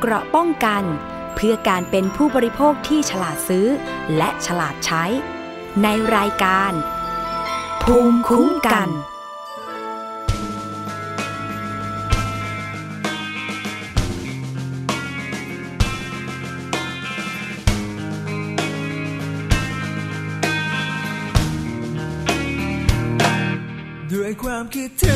เกราะป้องกัน เพื่อการเป็นผู้บริโภคที่ฉลาดซื้อ และฉลาดใช้ ในรายการ ภูมิคุ้มกัน ด้วยความคิดถึง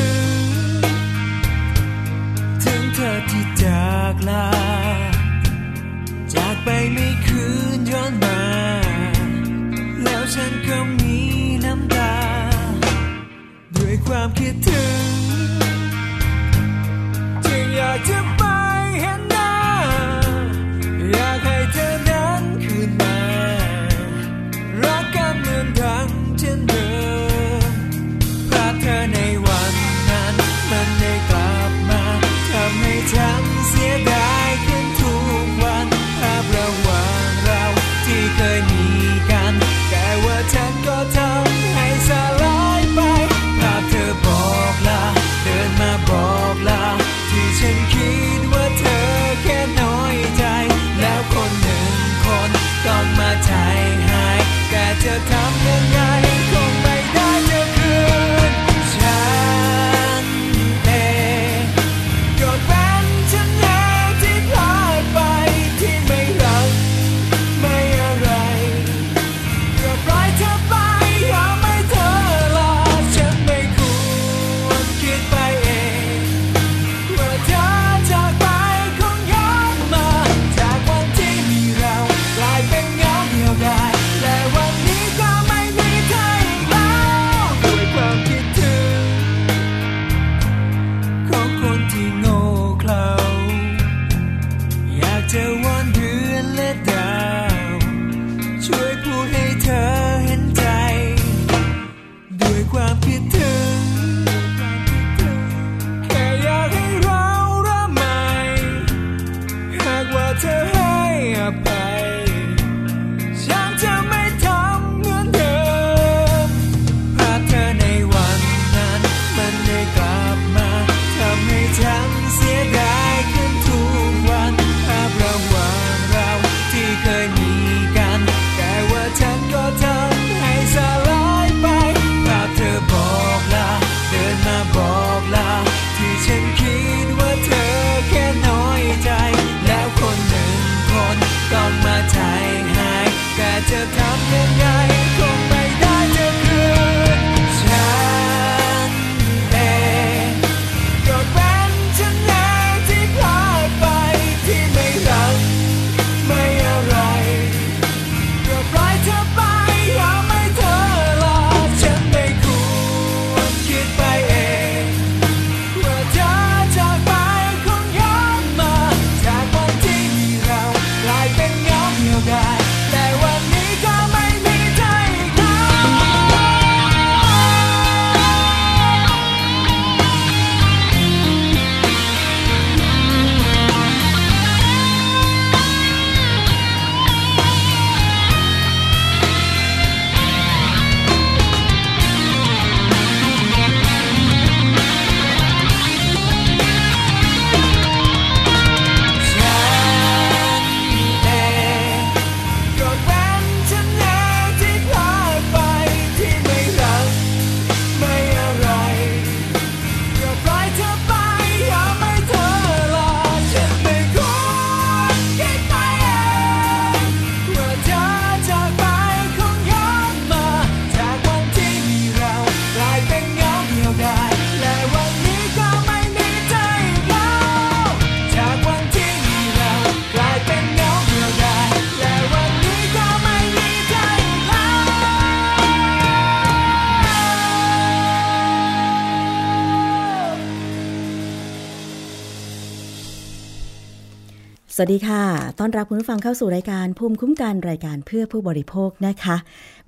วัสดีค่ะ ต้อนรับคุณผู้ฟังเข้าสู่รายการภูมิคุ้มกันรายการเพื่อผู้บริโภคนะคะ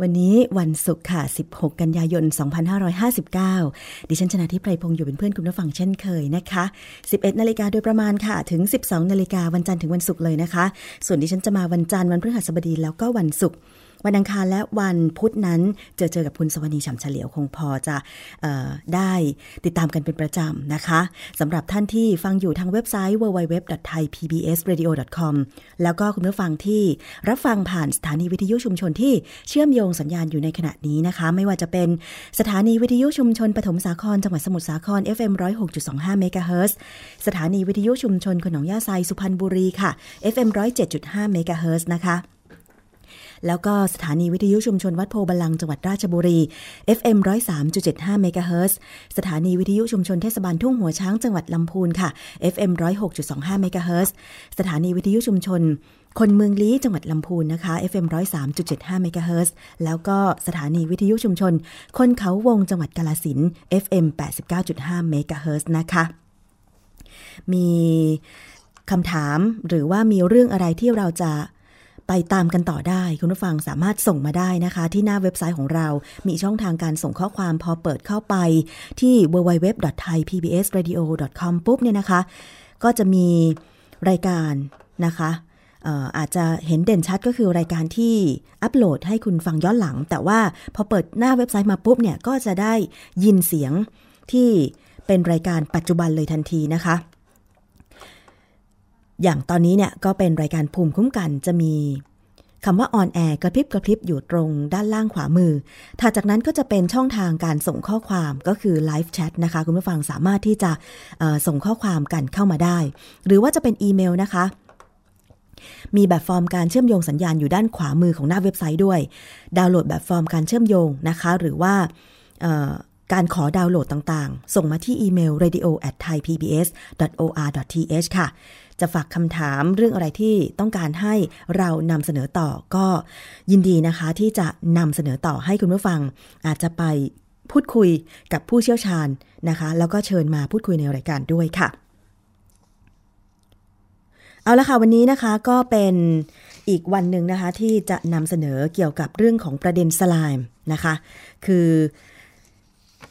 วันนี้วันศุกร์ค่ะ 16 กันยายน 2559 ดิฉันชนะทิพไพรพงศ์อยู่เป็นเพื่อนคุณผู้ฟังเช่นเคยนะคะ 11 นาฬิกาโดยประมาณค่ะ ถึง 12 นาฬิกาวันจันทร์ถึงวันศุกร์เลยนะคะ ส่วนดิฉันจะมาวันจันทร์วันพฤหัสบดีแล้วก็วันศุกร์ วันอังคารและวันพุธนั้นเจอเจอกับคุณสวนีฉ่ำเฉลียวคงพอจะได้ติดตามกันเป็นประจำนะคะสำหรับท่านที่ฟังอยู่ทางเว็บไซต์ www.thaipbsradio.com แล้วก็คุณผู้ฟังที่รับฟังผ่านสถานีวิทยุชุมชนที่เชื่อมโยงสัญญาณอยู่ในขณะนี้นะคะ ไม่ว่าจะเป็นสถานีวิทยุชุมชนปฐมสาครจังหวัดสมุทรสาคร FM 106.25เมกะเฮิรตซ์สถานีวิทยุชุมชนขนงยาไซสุพรรณบุรีค่ะ FM 107.5เมกะเฮิรตซ์นะคะ แล้วก็สถานีวิทยุชุมชนวัดโพบาลังจังหวัดราชบุรี FM 103.75เมกะเฮิรตซ์สถานีวิทยุชุมชนเทศบาลทุ่งหัวช้างจังหวัดลำพูนค่ะ FM 106.25เมกะเฮิรตซ์สถานีวิทยุชุมชนคนเมืองลี้จังหวัดลำพูนนะคะ FM 103.75เมกะเฮิรตซ์แล้วก็สถานีวิทยุชุมชน คนเขาวงจังหวัดกาฬสินธุ์ FM 89.5เมกะเฮิรตซ์นะคะ มีคำถามหรือว่ามีเรื่องอะไรที่เราจะ ไปตามกันต่อได้ คุณผู้ฟังสามารถส่งมาได้นะคะ ที่หน้าเว็บไซต์ของเรา มีช่องทางการส่งข้อความพอเปิดเข้าไปที่ www.thaipbsradio.com ปุ๊บเนี่ยนะคะ ก็จะมีรายการนะคะอาจจะเห็นเด่นชัดก็คือรายการที่อัปโหลดให้คุณฟังย้อนหลัง แต่ว่าพอเปิดหน้าเว็บไซต์มาปุ๊บเนี่ยก็จะได้ยินเสียงที่เป็นรายการปัจจุบันเลยทันทีนะคะ อย่างตอนนี้เนี่ยก็เป็นรายการภูมิคุ้มกันจะมีคำว่า on air กะพริบกะพริบอยู่ตรงด้านล่างขวามือ ถัดจากนั้นก็จะเป็นช่องทางการส่งข้อความก็คือ live chat นะคะ คุณผู้ฟังสามารถที่จะส่งข้อความกันเข้ามาได้ หรือว่าจะเป็นอีเมลนะคะ มีแบบฟอร์มการเชื่อมโยงสัญญาณอยู่ด้านขวามือของหน้าเว็บไซต์ด้วย ดาวน์โหลดแบบฟอร์มการเชื่อมโยงนะคะ หรือว่า การขอดาวน์โหลดต่างๆ ส่งมาที่อีเมล radio at thaipbs.or.th ค่ะ จะฝากคำถามเรื่องอะไรที่ต้องการให้เรานำเสนอต่อก็ยินดีนะคะที่จะนำเสนอต่อให้คุณผู้ฟัง อาจจะไปพูดคุยกับผู้เชี่ยวชาญนะคะ แล้วก็เชิญมาพูดคุยในรายการด้วยค่ะ เอาละค่ะวันนี้นะคะก็เป็นอีกวันหนึ่งนะคะที่จะนำเสนอเกี่ยวกับเรื่องของประเด็นสไลม์นะคะ คือ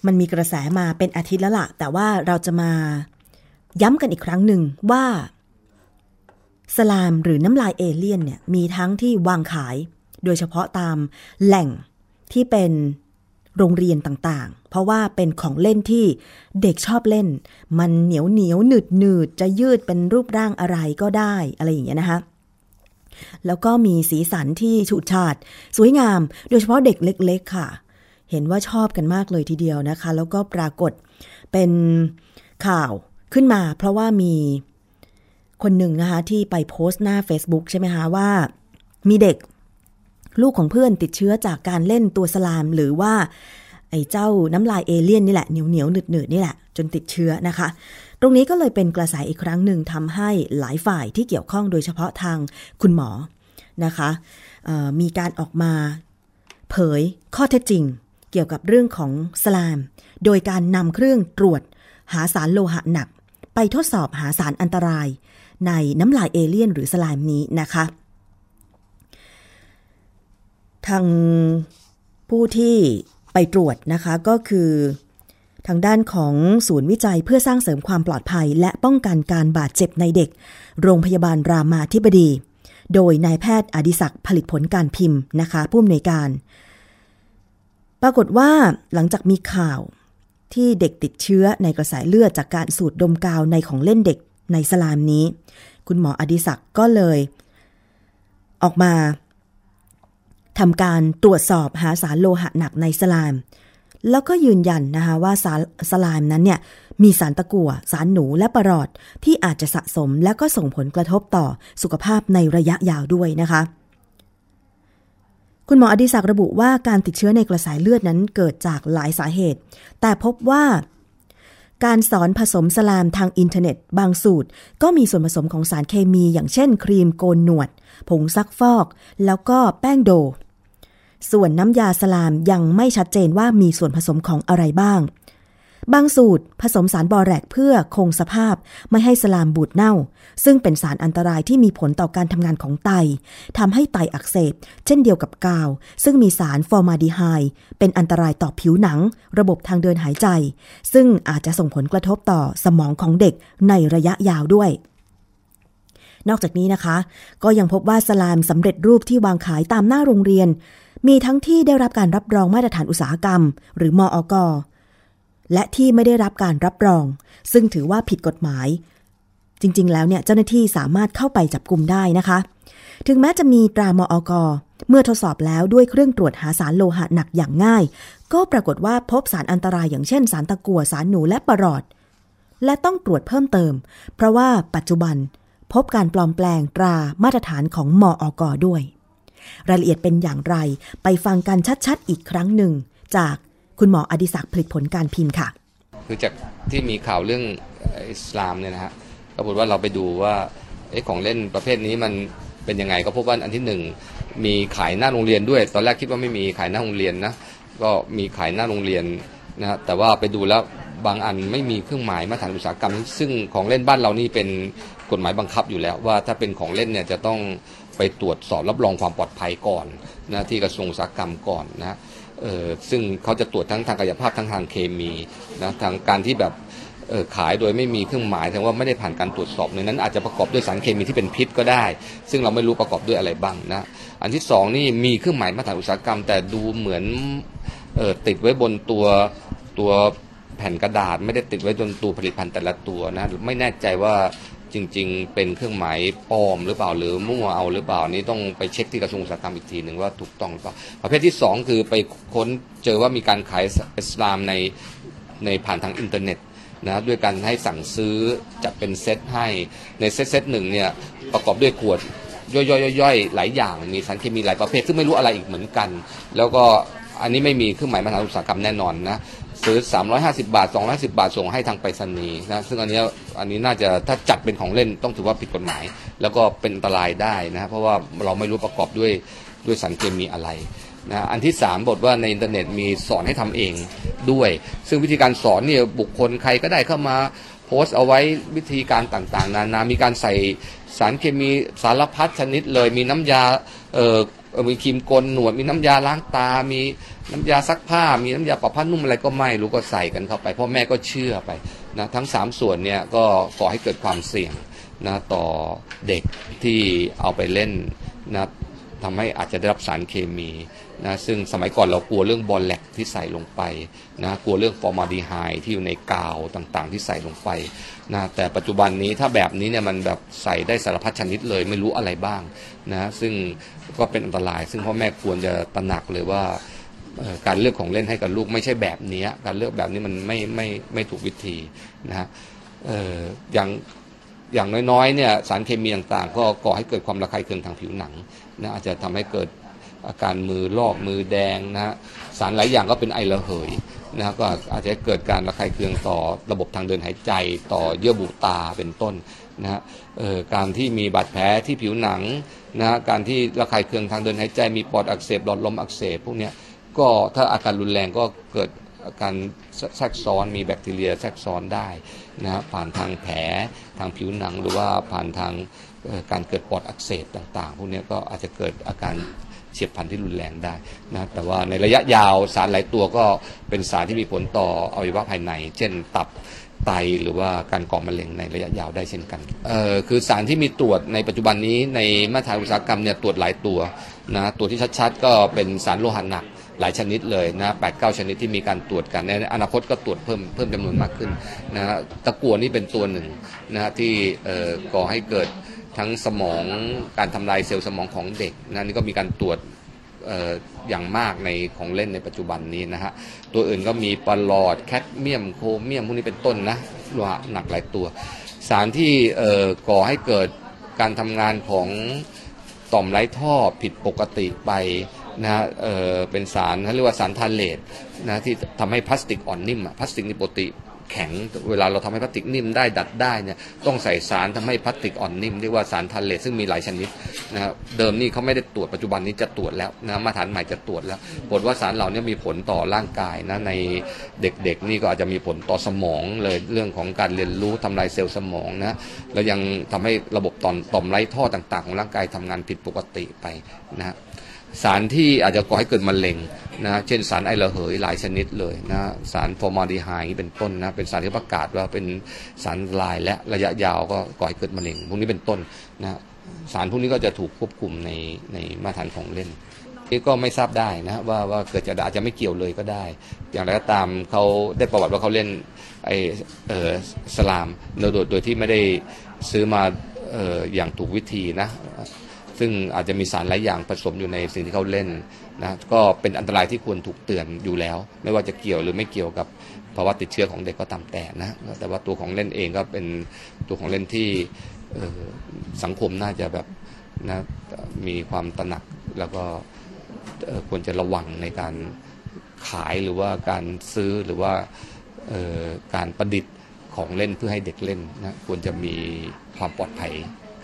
มันมีกระแสมาเป็นอาทิตย์แล้วล่ะ แต่ว่าเราจะมาย้ำกันอีกครั้งหนึ่งว่า สลามหรือน้ำลายเอเลี่ยนเนี่ยมีทั้งที่วางขาย โดยเฉพาะตามแหล่งที่เป็นโรงเรียนต่างๆ เพราะว่าเป็นของเล่นที่เด็กชอบเล่น มันเหนียวเหนียวหนืดหนืดจะยืดเป็นรูปร่างอะไรก็ได้อะไรอย่างเงี้ยนะคะ แล้วก็มีสีสันที่ฉูดฉาด สวยงาม โดยเฉพาะเด็กเล็ก ๆ ค่ะ เห็นว่าชอบกันมากเลยทีเดียวนะคะ แล้วก็ปรากฏเป็นข่าวขึ้นมา เพราะว่ามีคนหนึ่งนะคะที่ไปโพสต์หน้า Facebook ใช่ไหมคะว่า มีเด็กลูกของเพื่อนติดเชื้อจากการเล่นตัวสลาม หรือว่าไอ้เจ้าน้ำลายเอเลี่ยนนี่แหละเหนียวเหนียวหนืดหนืดนี่แหละ จนติดเชื้อนะคะ ตรงนี้ก็เลยเป็นกระแสอีกครั้งหนึ่งทำให้หลายฝ่ายที่เกี่ยวข้องโดยเฉพาะทางคุณหมอนะคะมีการออกมาเผยข้อเท็จจริง เกี่ยวกับเรื่องของสลาม โดยการนำเครื่องตรวจ หาสารโลหะหนัก ไปทดสอบหาสารอันตราย ในน้ำลายเอเลี่ยนหรือสลามนี้นะคะ ทางผู้ที่ไปตรวจนะคะก็คือ ทางด้านของศูนย์วิจัยเพื่อสร้างเสริมความปลอดภัย และป้องกันการบาดเจ็บในเด็ก โรงพยาบาลรามาธิบดี โดยนายแพทย์อดิศักดิ์ผลิตผลการพิมพ์นะคะผู้อำนวยการ ปรากฏว่าหลังจากมีข่าวที่เด็กติดเชื้อในกระแสเลือดจากการสูดดมกาวในของเล่นเด็กในสลามนี้ คุณหมออดิศักดิ์ก็เลย ออกมาทำการตรวจสอบหาสารโลหะหนักในสลาม แล้วก็ยืนยันนะคะว่าสารสลามนั้นเนี่ยมีสารตะกั่วสารหนูและประหลอดที่อาจจะสะสมและก็ส่งผลกระทบต่อสุขภาพในระยะยาวด้วยนะคะ คุณหมออดิศักดิ์ระบุว่าการติดเชื้อในกระแสเลือดนั้นเกิดจากหลายสาเหตุ แต่พบว่าการสอนผสมสไลม์ทางอินเทอร์เน็ต บางสูตร ก็มีส่วนผสมของสารเคมี อย่างเช่น ครีมโกนหนวด ผงซักฟอก แล้วก็แป้งโด ส่วนน้ำยาสไลม์ยังไม่ชัดเจนว่ามีส่วนผสมของอะไรบ้าง บางสูตรผสมสารบอแรกเพื่อคงสภาพไม่ให้สลามบูดเน่า ซึ่งเป็นสารอันตรายที่มีผลต่อการทำงานของไตทำให้ไตอักเสบ เช่นเดียวกับกาว ซึ่งมีสารฟอร์มาดีไฮเป็นอันตรายต่อผิวหนัง ระบบทางเดินหายใจ ซึ่งอาจจะส่งผลกระทบต่อสมองของเด็กในระยะยาวด้วยนอกจากนี้นะคะ ก็ยังพบว่าสลามสำเร็จรูปที่วางขายตามหน้าโรงเรียน มีทั้งที่ได้รับการรับรองมาตรฐานอุตสาหกรรม หรือมออก และที่ไม่ได้รับการรับรอง ซึ่งถือว่าผิดกฎหมาย จริงๆ แล้วเนี่ยเจ้าหน้าที่สามารถเข้าไปจับกลุ่มได้นะคะ ถึงแม้จะมีตรามออกเมื่อทดสอบแล้วด้วยเครื่องตรวจหาสารโลหะหนักอย่างง่าย ก็ปรากฏว่าพบสารอันตรายอย่างเช่น สารตะกั่วสารหนูและปรอด และต้องตรวจเพิ่มเติม เพราะว่าปัจจุบันพบการปลอมแปลงตรามาตรฐานของมออกด้วย รายละเอียดเป็นอย่างไร ไปฟังกันชัดๆ อีกครั้งหนึ่ง จาก คุณหมออดิศักดิ์ผลิตผลการพิมพ์ค่ะ คือจากที่มีข่าวเรื่องอิสลามเนี่ยนะฮะปรากฏว่าเราไปดูว่าอของเล่นประเภทนี้มันเป็นยังไงก็พบว่าอันที่หนึ่งมีขายหน้าโรงเรียนด้วย ตอนแรกคิดว่าไม่มีขายหน้าโรงเรียนนะก็มีขายหน้าโรงเรียนนะฮะแต่ว่าไปดูแล้วบางอันไม่มีเครื่องหมายมาตรฐานอุตสาหกรรม ซึ่งของเล่นบ้านเรานี่เป็นกฎหมายบังคับอยู่แล้ว ว่าถ้าเป็นของเล่นเนี่ยจะต้องไปตรวจสอบรับรองความปลอดภัยก่อนนะที่กระทรวงอุตสาหกรรมก่อนนะ ซึ่งเขาจะตรวจทั้งทางกายภาพทั้งทางเคมีนะทางการที่แบบขายโดยไม่มีเครื่องหมายแสดงว่าไม่ได้ผ่านการตรวจสอบในนั้น อาจจะประกอบด้วยสารเคมีที่เป็นพิษก็ได้ ซึ่งเราไม่รู้ประกอบด้วยอะไรบ้างนะอันที่สองนี่มีเครื่องหมายมาตรฐานอุตสาหกรรม แต่ดูเหมือนออติดไว้บนตัวตัวแผ่นกระดาษ ไม่ได้ติดไว้บนตัวผลิตภัณฑ์แต่ละตัวนะไม่แน่ใจว่า จริง ๆ เป็นเครื่องหมายปลอมหรือเปล่าหรือมั่วเอาหรือเปล่านี้ต้องไปเช็คที่กระทรวงอุตสาหกรรมอีกทีหนึ่งว่าถูกต้องหรือเปล่าประเภทที่สองคือไปค้นเจอว่ามีการขายสไลม์ในในผ่านทางอินเทอร์เน็ตนะด้วยการให้สั่งซื้อจัดเป็นเซตให้ในเซตเซตหนึ่งเนี่ยประกอบด้วยขวดย่อยๆๆหลายอย่างมีสารเคมีหลายประเภทซึ่งไม่รู้อะไรอีกเหมือนกัน แล้วก็ อันนี้ไม่มีเครื่องหมายมาตรฐานอุตสาหกรรมแน่นอนนะซื้อ 350 บาท 250 บาท ส่งให้ทางไปรษณีย์นะซึ่งอันนี้อันนี้น่าจะถ้าจัดเป็นของเล่นต้องถือว่าผิดกฎหมาย แล้วก็เป็นอันตรายได้นะเพราะว่าเราไม่รู้ประกอบด้วยด้วยสารเคมีอะไรนะอันที่3บทว่าในอินเทอร์เน็ตมีสอนให้ทำเองด้วย ซึ่งวิธีการสอนเนี่ยบุคคลใครก็ได้เข้ามาโพสต์เอาไว้วิธีการต่างๆ นานามีการใส่สารเคมีสารพัดชนิดเลยมีน้ำยาเอ่อมีครีมกลหนวดมีน้ำยาล้างตามี น้ำยาซักผ้ามีน้ำยาปรับผ้านุ่มอะไรก็ไม่รู้ก็ใส่กันเข้าไปพ่อแม่ก็เชื่อไปนะทั้ง 3 ส่วนเนี่ยก็ก่อให้เกิดความเสี่ยงนะต่อเด็กที่เอาไปเล่นนะทำให้อาจจะได้รับสารเคมีนะซึ่งสมัยก่อนเรากลัวเรื่องบอลแลกที่ใส่ลงไปนะกลัวเรื่องฟอร์มาดีไฮที่อยู่ในกาวต่างๆ ที่ใส่ลงไปนะแต่ปัจจุบันนี้ถ้าแบบนี้เนี่ยมันแบบใส่ได้สารพัดชนิดเลยไม่รู้อะไรบ้างนะซึ่งก็เป็นอันตราย ซึ่งพ่อแม่ควรจะตระหนักเลยว่า การเลือกของเล่นให้กับลูกไม่ใช่แบบนี้การเลือกแบบนี้มันไม่ไม่ไม่ถูกวิธีนะฮะอย่างอย่างน้อยๆเนี่ยสารเคมีต่างๆ ก็ก่อให้เกิดความระคายเคืองทางผิวหนังนะอาจจะทำให้เกิดอาการมือลอกมือแดงนะฮะสารหลายอย่างก็เป็นไอระเหยนะก็อาจจะเกิดการระคายเคืองต่อระบบทางเดินหายใจต่อเยื่อบุตาเป็นต้นนะฮะการที่มีบาดแผลที่ผิวหนังนะฮะการที่ระคายเคืองทางเดินหายใจมีปอดอักเสบหลอดลมอักเสบพวกเนี้ย ก็ถ้าอาการรุนแรงก็เกิดอาการแทรกซ้อนมีแบคทีเรียแทรกซ้อนได้นะผ่านทางแผลทางผิวหนังหรือว่าผ่านทางการเกิดปอดอักเสบต่างๆ พวกนี้ก็อาจจะเกิดอาการเฉียบพลันที่รุนแรงได้นะแต่ว่าในระยะยาวสารหลายตัวก็เป็นสารที่มีผลต่ออวัยวะภายใน เช่นตับไตหรือว่าการก่อมะเร็งในระยะยาวได้เช่นกันเอ่อคือสารที่มีตรวจในปัจจุบันนี้ในมาตรฐานอุตสาหกรรมเนี่ยตรวจหลายตัวนะตัวที่ชัดๆ ก็เป็นสารโลหะหนัก หลายชนิดเลยนะแปดเก้าชนิดที่มีการตรวจกันในอนาคตก็ตรวจเพิ่มเพิ่มจำนวนมากขึ้นนะฮะตะกัวนี่เป็นตัวหนึ่งนะที่ก่อให้เกิดทั้งสมองการทำลายเซลล์สมองของเด็กนะนี่ก็มีการตรวจอย่างมากในของเล่นในปัจจุบันนี้นะฮะ ตัวอื่นก็มีปลอดแคดเมียมโครเมียมพวกนี้เป็นต้นนะโลหะหนักหลายตัว สารที่ก่อให้เกิดการทำงานของต่อมไร้ท่อผิดปกติไป นะเออเป็นสารเขาเรียกว่าสารทานเลตนะที่ทำให้พลาสติกอ่อนนิ่มพลาสติกนี่ปติแข็งเวลาเราทำให้พลาสติกนิ่มได้ดัดได้เนี่ยต้องใส่สารทำให้พลาสติกอ่อนนิ่มเรียกว่าสาร phthalate ซึ่งมีหลายชนิดนะครับเดิมนี่เขาไม่ได้ตรวจปัจจุบันนี้จะตรวจแล้วนะมาตรฐานใหม่จะตรวจแล้วผลว่าสารเหล่านี้มีผลต่อร่างกายนะในเด็กๆนี่ก็อาจจะมีผลต่อสมองเลยเรื่องของการเรียนรู้ทำลายเซลล์สมองนะแล้วยังทำให้ระบบต่อมต่อมไร้ท่อต่าง ๆ ของร่างกายทำงานผิดปกติไปนะ สารที่อาจจะก่อให้เกิดมะเร็งนะเช่นสารไอระเหยหลายชนิดเลยนะสารฟอร์มาลดีไฮด์เป็นต้นนะเป็นสารที่ประกาศว่าเป็นสารลายและระยะยาวก็ก่อให้เกิดมะเร็ง พวกนี้เป็นต้นนะสารพวกนี้ก็จะถูกควบคุมในในมาตรฐานของเล่นนี่ก็ไม่ทราบได้นะว่าว่าเกิดจากอาจจะไม่เกี่ยวเลยก็ได้ อย่างไรก็ตามเขาได้ประวัติว่าเขาเล่นไอเออสลามโดยโดยโดยที่ไม่ได้ซื้อมาเอออย่างถูกวิธีนะ ซึ่งอาจจะมีสารหลายอย่างผสมอยู่ในสิ่งที่เขาเล่นนะก็เป็นอันตรายที่ควรถูกเตือนอยู่แล้ว ไม่ว่าจะเกี่ยวหรือไม่เกี่ยวกับภาวะติดเชื้อของเด็กก็ตามแต่นะแต่ว่าตัวของเล่นเองก็เป็นตัวของเล่นที่สังคมน่าจะแบบนะมีความตระหนักแล้วก็ควรจะระวังในการขายหรือว่าการซื้อหรือว่าการประดิษฐ์ของเล่นเพื่อให้เด็กเล่นนะควรจะมีความปลอดภัย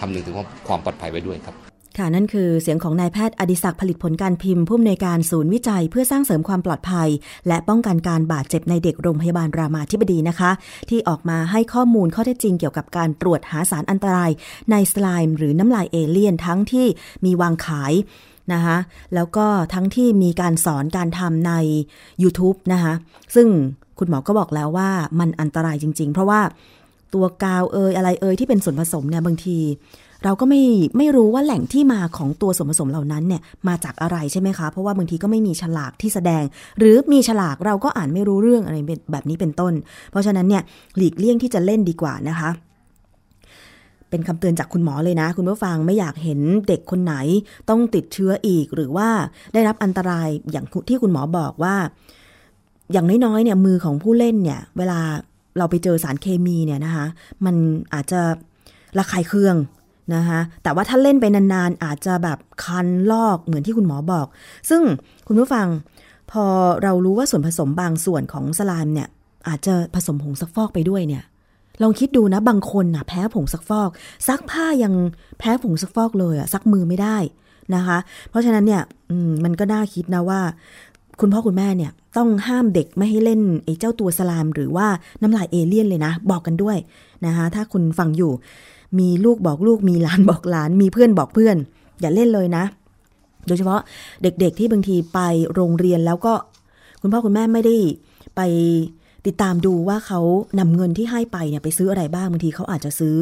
คำนึงถึงความปลอดภัยไว้ด้วยครับ ค่ะนั่นคือเสียงของนายแพทย์อดิศักดิ์ผลิตผลการพิมพ์ผู้อำนวยการศูนย์วิจัย เพื่อสร้างเสริมความปลอดภัย และป้องกันการบาดเจ็บในเด็กโรงพยาบาลรามาธิบดีนะคะ ที่ออกมาให้ข้อมูลข้อเท็จจริงเกี่ยวกับการตรวจหาสารอันตราย ในสไลม์หรือน้ำลายเอเลี่ยนทั้งที่มีวางขายนะคะแล้วก็ทั้งที่มีการสอนการทำใน YouTube นะคะซึ่งคุณหมอก็บอกแล้วว่ามันอันตรายจริง ๆ เพราะว่าตัวกาวเอยอะไรเอยที่เป็นส่วนผสมเนี่ยบางที เราก็ไม่ไม่รู้ว่าแหล่งที่มาของตัวส่วนผสมเหล่านั้นเนี่ยมาจากอะไรใช่ไหมคะ เพราะว่าบางทีก็ไม่มีฉลากที่แสดง หรือมีฉลากเราก็อ่านไม่รู้เรื่องอะไรแบบนี้เป็นต้น เพราะฉะนั้นเนี่ยหลีกเลี่ยงที่จะเล่นดีกว่านะคะ เป็นคำเตือนจากคุณหมอเลยนะ คุณผู้ฟังไม่อยากเห็นเด็กคนไหนต้องติดเชื้ออีก หรือว่าได้รับอันตรายอย่างที่คุณหมอบอกว่า อย่างน้อยๆเนี่ยมือของผู้เล่นเนี่ยเวลาเราไปเจอสารเคมีเนี่ยนะคะ มันอาจจะระคายเคือง นะคะแต่ว่าถ้าเล่นไปนานๆ อาจจะแบบคันลอกเหมือนที่คุณหมอบอก ซึ่งคุณผู้ฟังพอเรารู้ว่าส่วนผสมบางส่วนของสลามเนี่ย อาจจะผสมผงซักฟอกไปด้วยเนี่ยลองคิดดูนะบางคนนะแพ้ผงซักฟอกซักผ้ายังแพ้ผงซักฟอกเลยอะซักมือไม่ได้นะคะ เพราะฉะนั้นเนี่ยมันก็น่าคิดนะว่า คุณพ่อคุณแม่เนี่ยต้องห้ามเด็กไม่ให้เล่นไอ้เจ้าตัวสลาม หรือว่าน้ำลายเอเลี่ยนเลยนะ บอกกันด้วยนะคะถ้าคุณฟังอยู่ มีลูกบอกลูกมีหลานบอกหลาน มีเพื่อนบอกเพื่อน อย่าเล่นเลยนะ โดยเฉพาะเด็กๆที่บางทีไปโรงเรียนแล้วก็ คุณพ่อคุณแม่ไม่ได้ไปติดตามดูว่าเขานำเงินที่ให้ไปเนี่ยไปซื้ออะไรบ้างบางทีเขาอาจจะซื้อ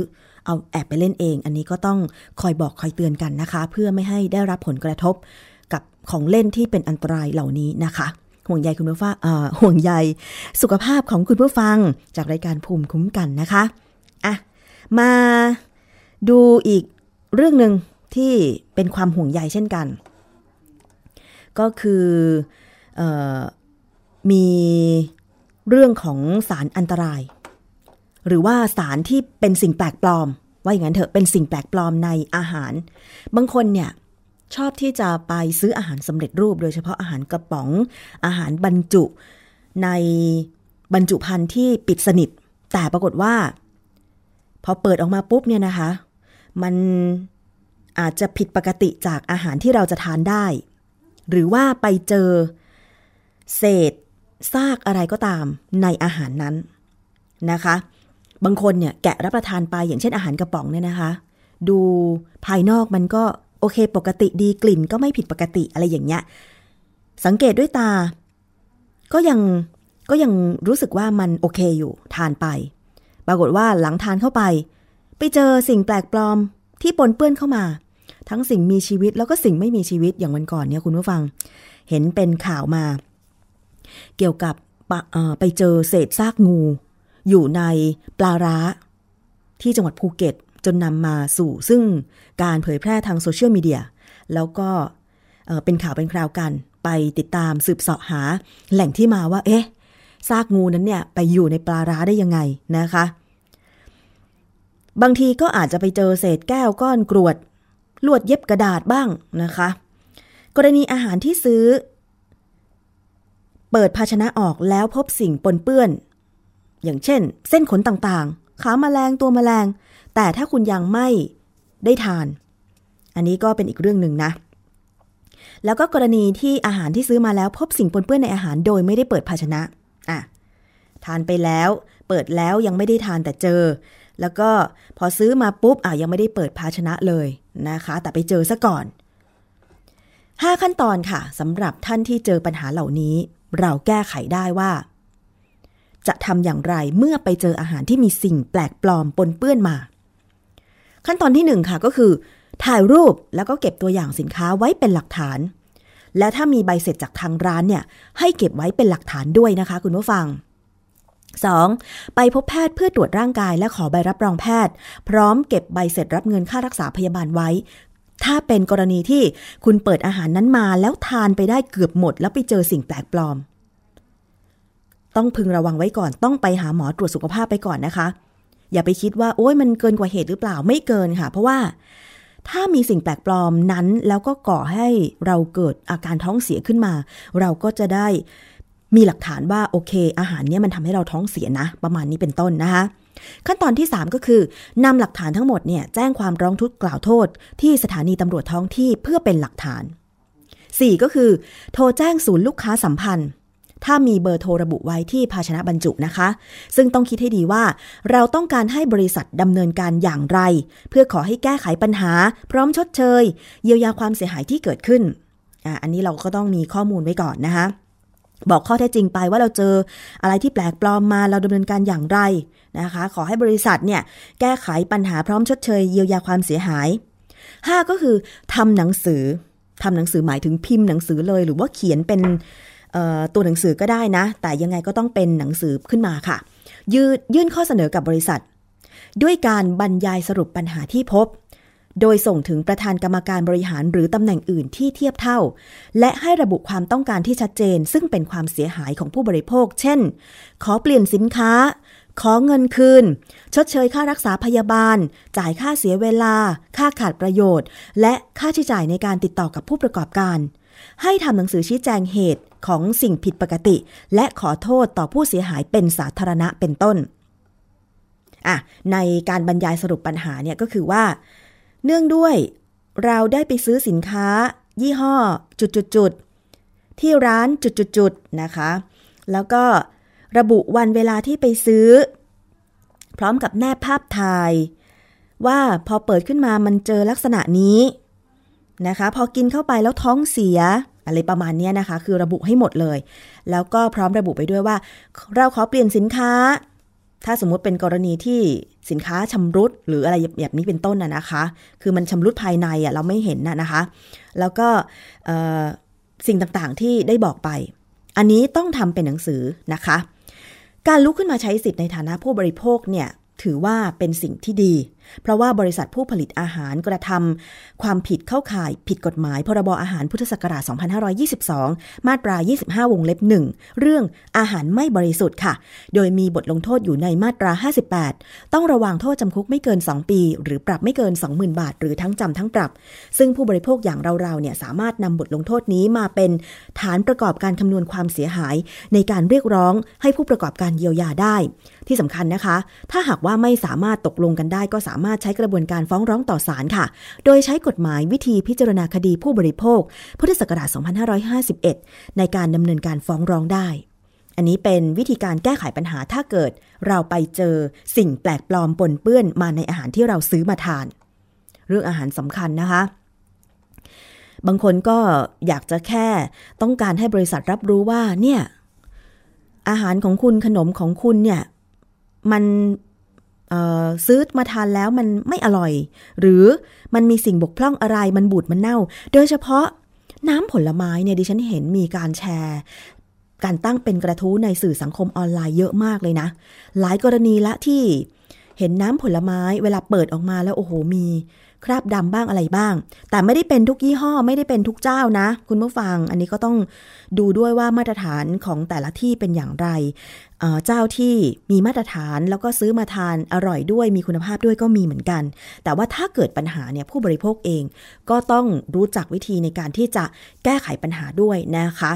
เอาแอบไปเล่นเอง อันนี้ก็ต้องคอยบอกคอยเตือนกันนะคะ เพื่อไม่ให้ได้รับผลกระทบกับของเล่นที่เป็นอันตรายเหล่านี้นะคะห่วงใยคุณผู้ฟังห่วงใยสุขภาพของคุณผู้ฟังจากรายการภูมิคุ้มกันนะคะ อะ มาดูอีกเรื่องหนึ่งที่เป็นความห่วงใยเช่นกัน ก็คือออมีเรื่องของสารอันตราย หรือว่าสารที่เป็นสิ่งแปลกปลอม ว่าอย่างนั้นเถอะเป็นสิ่งแปลกปลอมในอาหาร บางคนเนี่ยชอบที่จะไปซื้ออาหารสำเร็จรูป โดยเฉพาะอาหารกระป๋องอาหารบรรจุในบรรจุภัณฑ์ที่ปิดสนิท แต่ปรากฏว่า พอเปิดออกมาปุ๊บเนี่ยนะคะ มันอาจจะผิดปกติจากอาหารที่เราจะทานได้ หรือว่าไปเจอ เศษซากอะไรก็ตามในอาหารนั้นนะคะ บางคนเนี่ยแกะรับประทานไปอย่างเช่นอาหารกระป๋องเนี่ยนะคะ ดูภายนอกมันก็โอเคปกติดีกลิ่นก็ไม่ผิดปกติอะไรอย่างเงี้ย สังเกตด้วยตา ก็ยังก็ยังรู้สึกว่ามันโอเคอยู่ทานไป ปรากฏว่าหลังทานเข้าไป ไปเจอสิ่งแปลกปลอมที่ปนเปื้อนเข้ามา ทั้งสิ่งมีชีวิตแล้วก็สิ่งไม่มีชีวิตอย่างวันก่อนเนี่ยคุณผู้ฟัง เห็นเป็นข่าวมา เกี่ยวกับไปเจอเศษซากงู อยู่ในปลาร้า ที่จังหวัดภูเก็ตจนนำมาสู่ซึ่งการเผยแพร่ทางโซเชียลมีเดียแล้วก็เป็นข่าวเป็นคราวกัน ไปติดตามสืบเสาะหาแหล่งที่มาว่า เอ๊ะ ซากงูนั้นเนี่ยไปอยู่ในปลาร้าได้ยังไงนะคะ บางทีก็อาจจะไปเจอเศษแก้วก้อนกรวด ลวดเย็บกระดาษบ้างนะคะ กรณีอาหารที่ซื้อ เปิดภาชนะออกแล้วพบสิ่งปนเปื้อน อย่างเช่น เส้นขนต่างๆ ขามาแมลงตัวมแมลง แต่ถ้าคุณยังไม่ได้ทาน อันนี้ก็เป็นอีกเรื่องหนึ่งนะแล้วก็กรณีที่อาหารที่ซื้อมาแล้วพบสิ่งปนเปื้อนในอาหารโดยไม่ได้เปิดภาชนะ อะทานไปแล้ว เปิดแล้วยังไม่ได้ทานแต่เจอ แล้วก็พอซื้อมาปุ๊บอะยังไม่ได้เปิดภาชนะเลยนะคะ แต่ไปเจอซะก่อน 5 ขั้นตอนค่ะสำหรับท่านที่เจอปัญหาเหล่านี้ เราแก้ไขได้ว่า จะทำอย่างไรเมื่อไปเจออาหารที่มีสิ่งแปลกปลอมปนเปื้อนมา ขั้นตอนที่หนึ่งค่ะก็คือ ถ่ายรูปแล้วก็เก็บตัวอย่างสินค้าไว้เป็นหลักฐาน และถ้ามีใบเสร็จจากทางร้านเนี่ยให้เก็บไว้เป็นหลักฐานด้วยนะคะคุณผู้ฟัง 2. ไปพบแพทย์เพื่อตรวจร่างกายและขอใบรับรองแพทย์ พร้อมเก็บใบเสร็จรับเงินค่ารักษาพยาบาลไว้ ถ้าเป็นกรณีที่คุณเปิดอาหารนั้นมาแล้วทานไปได้เกือบหมด แล้วไปเจอสิ่งแปลกปลอม ต้องพึงระวังไว้ก่อนต้องไปหาหมอตรวจสุขภาพไปก่อนนะคะ อย่าไปคิดว่าโอ้ยมันเกินกว่าเหตุหรือเปล่าไม่เกินค่ะ เพราะว่า ถ้ามีสิ่งแปลกปลอมนั้นแล้วก็ก่อให้เราเกิดอาการท้องเสียขึ้นมา เราก็จะได้มีหลักฐานว่าโอเค อาหารเนี้ยมันทำให้เราท้องเสียนะ ประมาณนี้เป็นต้นนะคะ ขั้นตอนที่ 3 ก็คือนำหลักฐานทั้งหมดเนี่ยแจ้งความร้องทุกข์กล่าวโทษ ที่สถานีตำรวจท้องที่เพื่อเป็นหลักฐาน 4 ก็คือ โทรแจ้งศูนย์ลูกค้าสัมพันธ์ ถ้ามีเบอร์โทรระบุไว้ที่ภาชนะบรรจุนะคะ ซึ่งต้องคิดให้ดีว่า เราต้องการให้บริษัทดำเนินการอย่างไร เพื่อขอให้แก้ไขปัญหา พร้อมชดเชย เยียวยาความเสียหายที่เกิดขึ้นออันนี้เราก็ต้องมีข้อมูลไว้ก่อนนะคะ บอกข้อเท็จจริงไปว่าเราเจออะไรที่แปลกปลอมมาเราดำเนินการอย่างไรนะคะ ขอให้บริษัทเนี่ยแก้ไขปัญหาพร้อมชดเชยเยียวยาความเสียหาย 5 ก็คือทำหนังสือทำหนังสือหมายถึงพิมพ์หนังสือเลย หรือว่าเขียนเป็น ตัวหนังสือก็ได้นะ แต่ยังไงก็ต้องเป็นหนังสือขึ้นมาค่ะ ยืดยื่นข้อเสนอกับบริษัท ด้วยการบรรยายสรุปปัญหาที่พบ โดยส่งถึงประธานกรรมการบริหารหรือตำแหน่งอื่นที่เทียบเท่า และให้ระบุความต้องการที่ชัดเจน ซึ่งเป็นความเสียหายของผู้บริโภค เช่น ขอเปลี่ยนสินค้า ขอเงินคืน ชดเชยค่ารักษาพยาบาล จ่ายค่าเสียเวลา ค่าขาดประโยชน์ และค่าใช้จ่ายในการติดต่อกับผู้ประกอบการ ให้ทำหนังสือชี้แจงเหตุ ของสิ่งผิดปกติ และขอโทษต่อผู้เสียหายเป็นสาธารณะเป็นต้นอะในการบรรยายสรุปปัญหาเนี่ยก็คือว่า เนื่องด้วยเราได้ไปซื้อสินค้า ยี่ห้อ จุดๆที่ร้านจุดๆนะคะ แล้วก็ระบุวันเวลาที่ไปซื้อ พร้อมกับแนบภาพถ่าย ว่าพอเปิดขึ้นมามันเจอลักษณะนี้นะคะ พอกินเข้าไปแล้วท้องเสีย อะไรประมาณนี้นะคะ คือระบุให้หมดเลย แล้วก็พร้อมระบุไปด้วยว่า เราขอเปลี่ยนสินค้า ถ้าสมมุติเป็นกรณีที่สินค้าชำรุดหรืออะไรแบบนี้เป็นต้นนะนะคะ คือมันชำรุดภายในอะเราไม่เห็นน่ะนะคะ แล้วก็เอ่อสิ่งต่างๆที่ได้บอกไป อันนี้ต้องทำเป็นหนังสือนะคะ การลุกขึ้นมาใช้สิทธิ์ในฐานะผู้บริโภคเนี่ยถือว่าเป็นสิ่งที่ดี เพราะว่าบริษัทผู้ผลิตอาหารกระทำความผิดเข้าข่ายผิดกฎหมาย พรบอาหารพุทธศักราช 2522 มาตรา 25 วงเล็บ 1 เรื่องอาหารไม่บริสุทธิ์ค่ะ โดยมีบทลงโทษอยู่ในมาตรา 58 ต้องระวังโทษจำคุกไม่เกิน 2 ปี หรือปรับไม่เกิน 20,000 บาท หรือทั้งจำทั้งปรับ ซึ่งผู้บริโภคอย่างเราๆเนี่ยสามารถนำบทลงโทษนี้มาเป็นฐานประกอบการคำนวณความเสียหาย ในการเรียกร้องให้ผู้ประกอบการเยียวยาได้ ที่สำคัญนะคะ ถ้าหากว่าไม่สามารถตกลงกันได้ก็สาามารถใช้กระบวนการฟ้องร้องต่อศาลค่ะ โดยใช้กฎหมายวิธีพิจารณาคดีผู้บริโภค พุทธศักราช 2551 ในการดำเนินการฟ้องร้องได้ อันนี้เป็นวิธีการแก้ไขปัญหาถ้าเกิด เราไปเจอสิ่งแปลกปลอมปนเปื้อนมาในอาหารที่เราซื้อมาทาน เรื่องอาหารสำคัญนะคะบางคนก็อยากจะแค่ต้องการให้บริษัทรับรู้ว่าเนี่ยอาหารของคุณขนมของคุณเนี่ยมัน ซื้อมาทานแล้วมันไม่อร่อย หรือมันมีสิ่งบกพร่องอะไรมันบูดมันเน่า โดยเฉพาะน้ำผลไม้เนี่ยดิฉันเห็นมีการแชร์ การตั้งเป็นกระทู้ในสื่อสังคมออนไลน์เยอะมากเลยนะ หลายกรณีละที่เห็นน้ำผลไม้เวลาเปิดออกมาแล้วโอ้โหมี คราบดำบ้างอะไรบ้าง แต่ไม่ได้เป็นทุกยี่ห้อไม่ได้เป็นทุกเจ้านะ คุณผู้ฟัง อันนี้ก็ต้องดูด้วยว่ามาตรฐานของแต่ละที่เป็นอย่างไรเเจ้าที่มีมาตรฐานแล้วก็ซื้อมาทานอร่อยด้วยมีคุณภาพด้วยก็มีเหมือนกัน แต่ว่าถ้าเกิดปัญหาเนี่ยผู้บริโภคเองก็ต้องรู้จักวิธีในการที่จะแก้ไขปัญหาด้วยนะคะ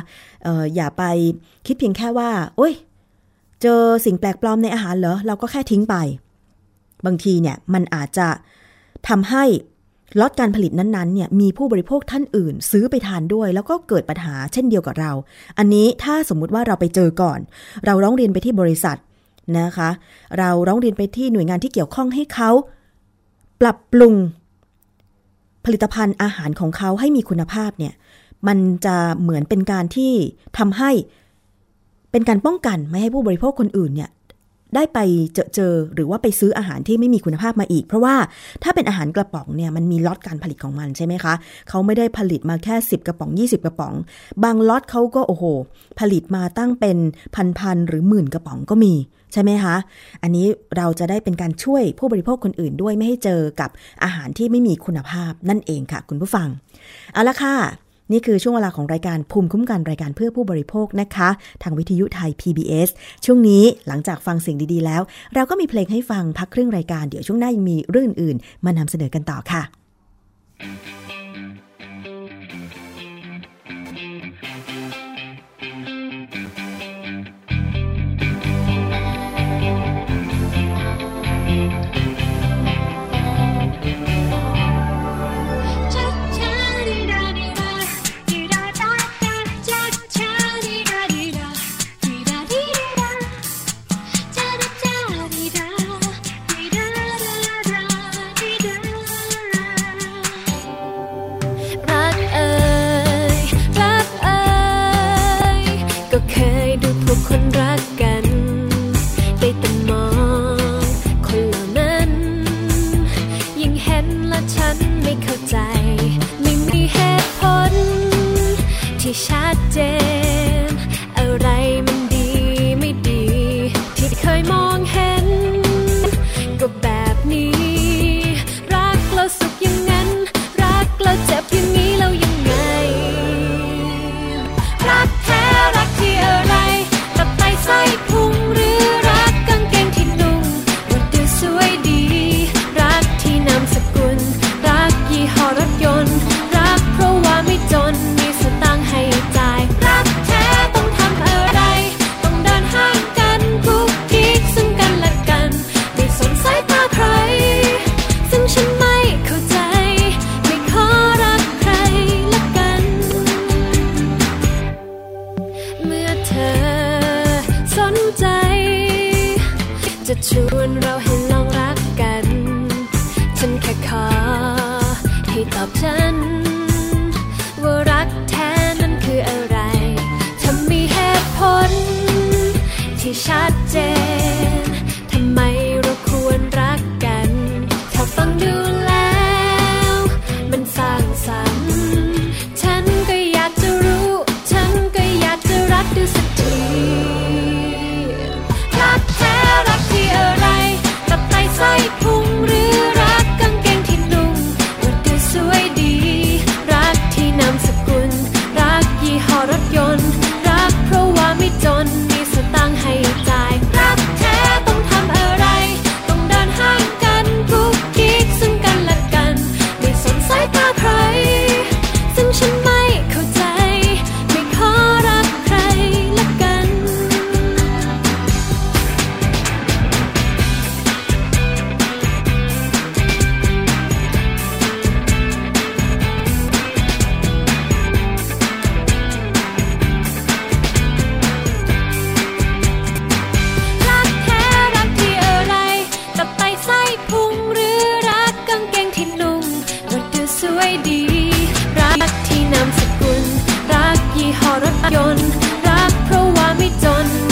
อออย่าไปคิดเพียงแค่ว่า โอ้ยเจอสิ่งแปลกปลอมในอาหารเหรอเราก็แค่ทิ้งไป บางทีเนี่ยมันอาจจะ ทำให้ล็อตการผลิตนั้นๆเนี่ยมีผู้บริโภคท่านอื่น ซื้อไปทานด้วย แล้วก็เกิดปัญหาเช่นเดียวกับเรา อันนี้ถ้าสมมุติว่าเราไปเจอก่อน เราร้องเรียนไปที่บริษัทนะคะ เราร้องเรียนไปที่หน่วยงานที่เกี่ยวข้องให้เขา ปรับปรุง ผลิตภัณฑ์อาหารของเขาให้มีคุณภาพเนี่ยมันจะเหมือนเป็นการที่ทำให้เป็นการป้องกันไม่ให้ผู้บริโภคคนอื่นเนี่ย ได้ไปเจอเจอหรือว่าไปซื้ออาหารที่ไม่มีคุณภาพมาอีก เพราะว่าถ้าเป็นอาหารกระป๋องเนี่ยมันมีล็อตการผลิตของมันใช่ไหมคะเขาไม่ได้ผลิตมาแค่ 10 กระป๋อง 20 กระป๋อง บางล็อตเขาก็โอ้โห ผลิตมาตั้งเป็นพันๆหรือหมื่นกระป๋องก็มีใช่ไหมคะ อันนี้เราจะได้เป็นการช่วยผู้บริโภคคนอื่นด้วยไม่ให้เจอกับอาหารที่ไม่มีคุณภาพนั่นเองค่ะ คุณผู้ฟัง เอาละค่ะ นี่คือช่วงเวลาของรายการภูมิคุ้มกันรายการเพื่อผู้บริโภคนะคะ ทางวิทยุไทย PBS ช่วงนี้หลังจากฟังสิ่งดีๆแล้ว เราก็มีเพลงให้ฟังพักครึ่งรายการเดี๋ยวช่วงหน้ายังมีเรื่องอื่นๆมานำเสนอกันต่อค่ะ cha รักที่นามสกุล รักยี่ห้อรถยนต์ รักเพราะว่าไม่จน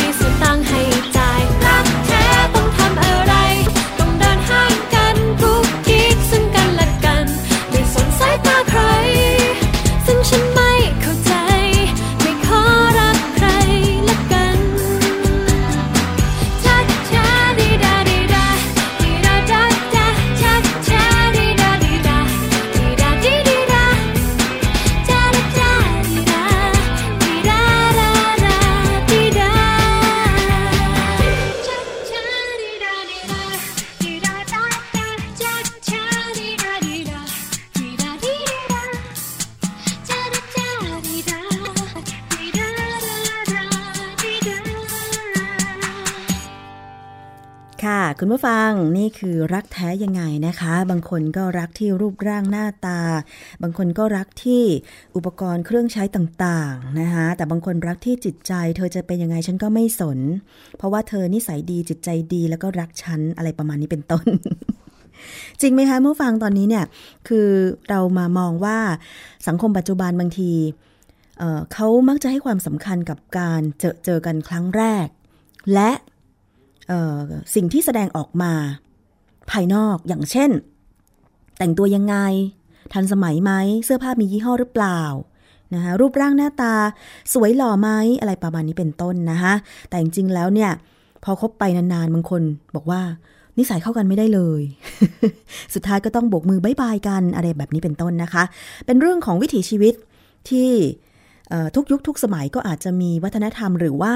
ฟังนี่คือรักแท้ยังไงนะคะ บางคนก็รักที่รูปร่างหน้าตา บางคนก็รักที่อุปกรณ์เครื่องใช้ต่างๆนะคะแต่บางคนรักที่จิตใจ เธอจะเป็นยังไงฉันก็ไม่สน เพราะว่าเธอนิสัยดีจิตใจดีแล้วก็รักฉันอะไรประมาณนี้เป็นต้น จริงไหมคะเมื่อฟังตอนนี้เนี่ยคือเรามามองว่าสังคมปัจจุบันบางทีเเขามักจะให้ความสำคัญกับการเจอเจอกันครั้งแรก และ สิ่งที่แสดงออกมาภายนอกอย่างเช่น แต่งตัวยังไง ทันสมัยไหมเสื้อผ้ามียี่ห้อหรือเปล่านะคะรูปร่างหน้าตาสวยหล่อไหมอะไรประมาณนี้เป็นต้นนะคะแต่จริงๆแล้วเนี่ย พอคบไปนานๆบางคนบอกว่านิสัยเข้ากันไม่ได้เลย สุดท้ายก็ต้องโบกมือบายบายกันอะไรแบบนี้เป็นต้นนะคะ เป็นเรื่องของวิถีชีวิตที่ทุกยุคทุกสมัยก็อาจจะมีวัฒนธรรมหรือว่า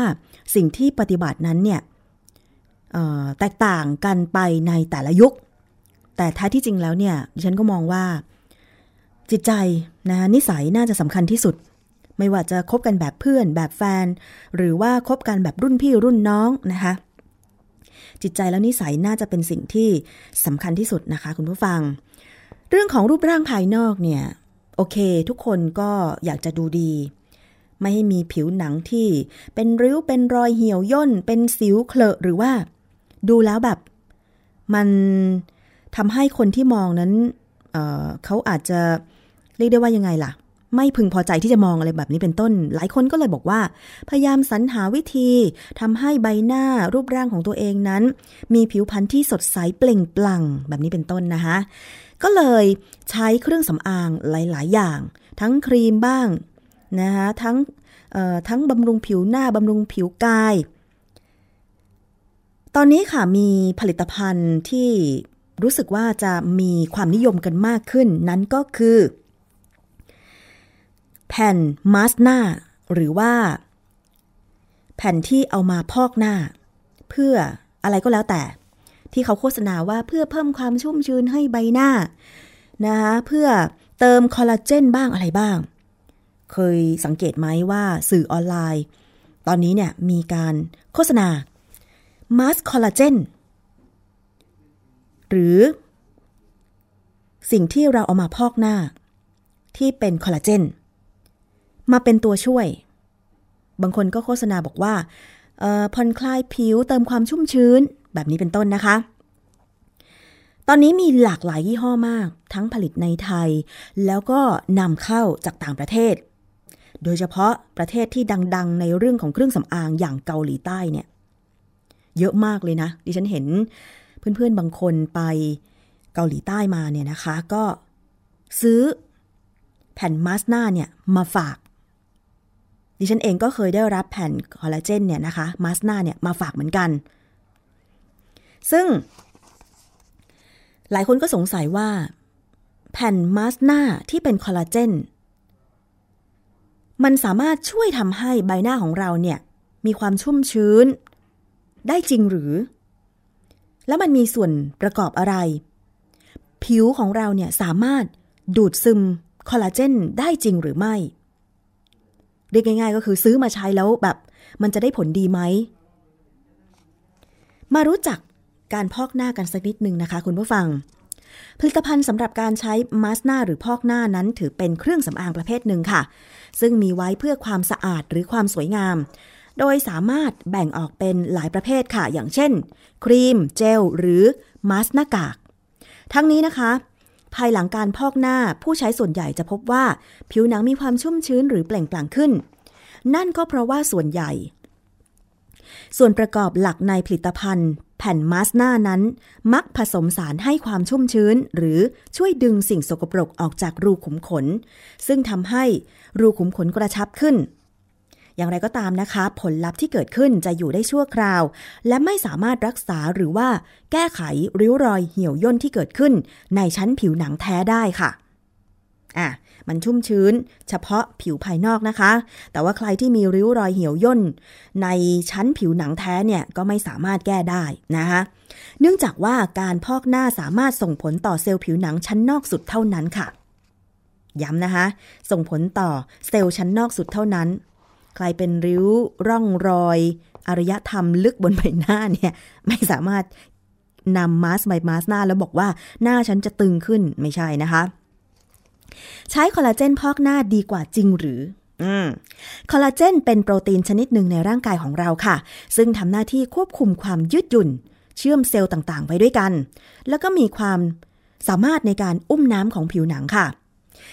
สิ่งที่ปฏิบัตินั้นเนี่ยเแตกต่างกันไปในแต่ละยุค แต่ท้ายที่จริงแล้วเนี่ยดิฉันก็มองว่า จิตใจนะคะนิสัยน่าจะสำคัญที่สุด ไม่ว่าจะคบกันแบบเพื่อน แบบแฟน หรือว่าคบกันแบบรุ่นพี่รุ่นน้องนะคะจิตใจแล้วนิสัยน่าจะเป็นสิ่งที่สำคัญที่สุดนะคะ คุณผู้ฟัง เรื่องของรูปร่างภายนอกเนี่ยโอเค ทุกคนก็อยากจะดูดี ไม่ให้มีผิวหนังที่เป็นริ้วเป็นรอยเหี่ยวย่น เป็นสิวเคลอะหรือว่า ดูแล้วแบบ มันทำให้คนที่มองนั้นเเขาอาจจะเรียกได้ว่ายังไงล่ะ ไม่พึงพอใจที่จะมองอะไรแบบนี้เป็นต้น หลายคนก็เลยบอกว่า พยายามสรรหาวิธีทำให้ใบหน้ารูปร่างของตัวเองนั้น มีผิวพรรณที่สดใสเปล่งปลั่งแบบนี้เป็นต้นนะคะ ก็เลยใช้เครื่องสำอางหลาย ๆ อย่าง ทั้งครีมบ้างนะคะทั้งทั้งบำรุงผิวหน้าบำรุงผิวกาย ตอนนี้ค่ะมีผลิตภัณฑ์ที่รู้สึกว่าจะมีความนิยมกันมากขึ้น นั้นก็คือ แผ่นมาสก์หน้า หรือว่า แผ่นที่เอามาพอกหน้า เพื่ออะไรก็แล้วแต่ ที่เขาโฆษณาว่าเพื่อเพิ่มความชุ่มชื้นให้ใบหน้านะคะเพื่อเติมคอลลาเจนบ้างอะไรบ้าง เคยสังเกตไหมว่าสื่อออนไลน์ ตอนนี้เนี่ยมีการโฆษณา มาสคอลลาเจนหรือ สิ่งที่เราเอามาพอกหน้า ที่เป็นคอลลาเจนมาเป็นตัวช่วย บางคนก็โฆษณาบอกว่าผ่อนคลายผิวเติมความชุ่มชื้นแบบนี้เป็นต้นนะคะ ตอนนี้มีหลากหลายยี่ห้อมาก ทั้งผลิตในไทย แล้วก็นำเข้าจากต่างประเทศ โดยเฉพาะประเทศที่ดัง ๆ ในเรื่องของเครื่องสำอางอย่างเกาหลีใต้เนี่ย เยอะมากเลยนะ ดิฉันเห็นเพื่อนๆบางคนไปเกาหลีใต้มาเนี่ยนะคะ ก็ซื้อแผ่นมาสหน้าเนี่ยมาฝาก ดิฉันเองก็เคยได้รับแผ่นคอลลาเจนเนี่ยนะคะมาสหน้าเนี่ยมาฝากเหมือนกัน ซึ่ง หลายคนก็สงสัยว่า แผ่นมาสหน้าที่เป็นคอลลาเจนมันสามารถช่วยทำให้ใบหน้าของเราเนี่ยมีความชุ่มชื้น ได้จริงหรือ แล้วมันมีส่วนประกอบอะไร ผิวของเราเนี่ยสามารถดูดซึมคอลลาเจนได้จริงหรือไม่ เรียกง่ายๆก็คือซื้อมาใช้แล้วแบบ มันจะได้ผลดีไหม มารู้จักการพอกหน้ากันสักนิดนึงนะคะ คุณผู้ฟัง ผลิตภัณฑ์สำหรับการใช้มาสก์หน้าหรือพอกหน้านั้นถือเป็นเครื่องสำอางประเภทหนึ่งค่ะ ซึ่งมีไว้เพื่อความสะอาดหรือความสวยงาม โดยสามารถแบ่งออกเป็นหลายประเภทค่ะ อย่างเช่น ครีม เจล หรือมาสก์หน้ากาก ทั้งนี้นะคะ ภายหลังการพอกหน้าผู้ใช้ส่วนใหญ่จะพบว่า ผิวหนังมีความชุ่มชื้นหรือเปล่งปลั่งขึ้น นั่นก็เพราะว่าส่วนใหญ่ ส่วนประกอบหลักในผลิตภัณฑ์ แผ่นมาสก์หน้านั้น มักผสมสารให้ความชุ่มชื้น หรือช่วยดึงสิ่งสกปรกออกจากรูขุมขน ซึ่งทำให้รูขุมขนกระชับขึ้น อย่างไรก็ตามนะคะ ผลลัพธ์ที่เกิดขึ้นจะอยู่ได้ชั่วคราว และไม่สามารถรักษาหรือว่าแก้ไขริ้วรอยเหี่ยวย่นที่เกิดขึ้น ในชั้นผิวหนังแท้ได้ค่ะอะมันชุ่มชื้น เฉพาะผิวภายนอกนะคะ แต่ว่าใครที่มีริ้วรอยเหี่ยวย่น ในชั้นผิวหนังแท้เนี่ยก็ไม่สามารถแก้ได้นะคะ เนื่องจากว่าการพอกหน้าสามารถส่งผลต่อเซลล์ผิวหนังชั้นนอกสุดเท่านั้นค่ะ ย้ำนะคะ ส่งผลต่อเซลล์ชั้นนอกสุดเท่านั้น ใครเป็นริ้วร่องรอยอารยธรรมลึกบนใบหน้าเนี่ยไม่สามารถนำมาสก์ใบมาสก์หน้าแล้วบอกว่าหน้าฉันจะตึงขึ้นไม่ใช่นะคะ ใช้คอลลาเจนพอกหน้าดีกว่าจริงหรือคอลลาเจนเป็นโปรตีนชนิดหนึ่งในร่างกายของเราค่ะ ซึ่งทำหน้าที่ควบคุมความยืดหยุ่น เชื่อมเซลล์ต่างๆ ไว้ด้วยกัน แล้วก็มีความสามารถในการอุ้มน้ำของผิวหนังค่ะ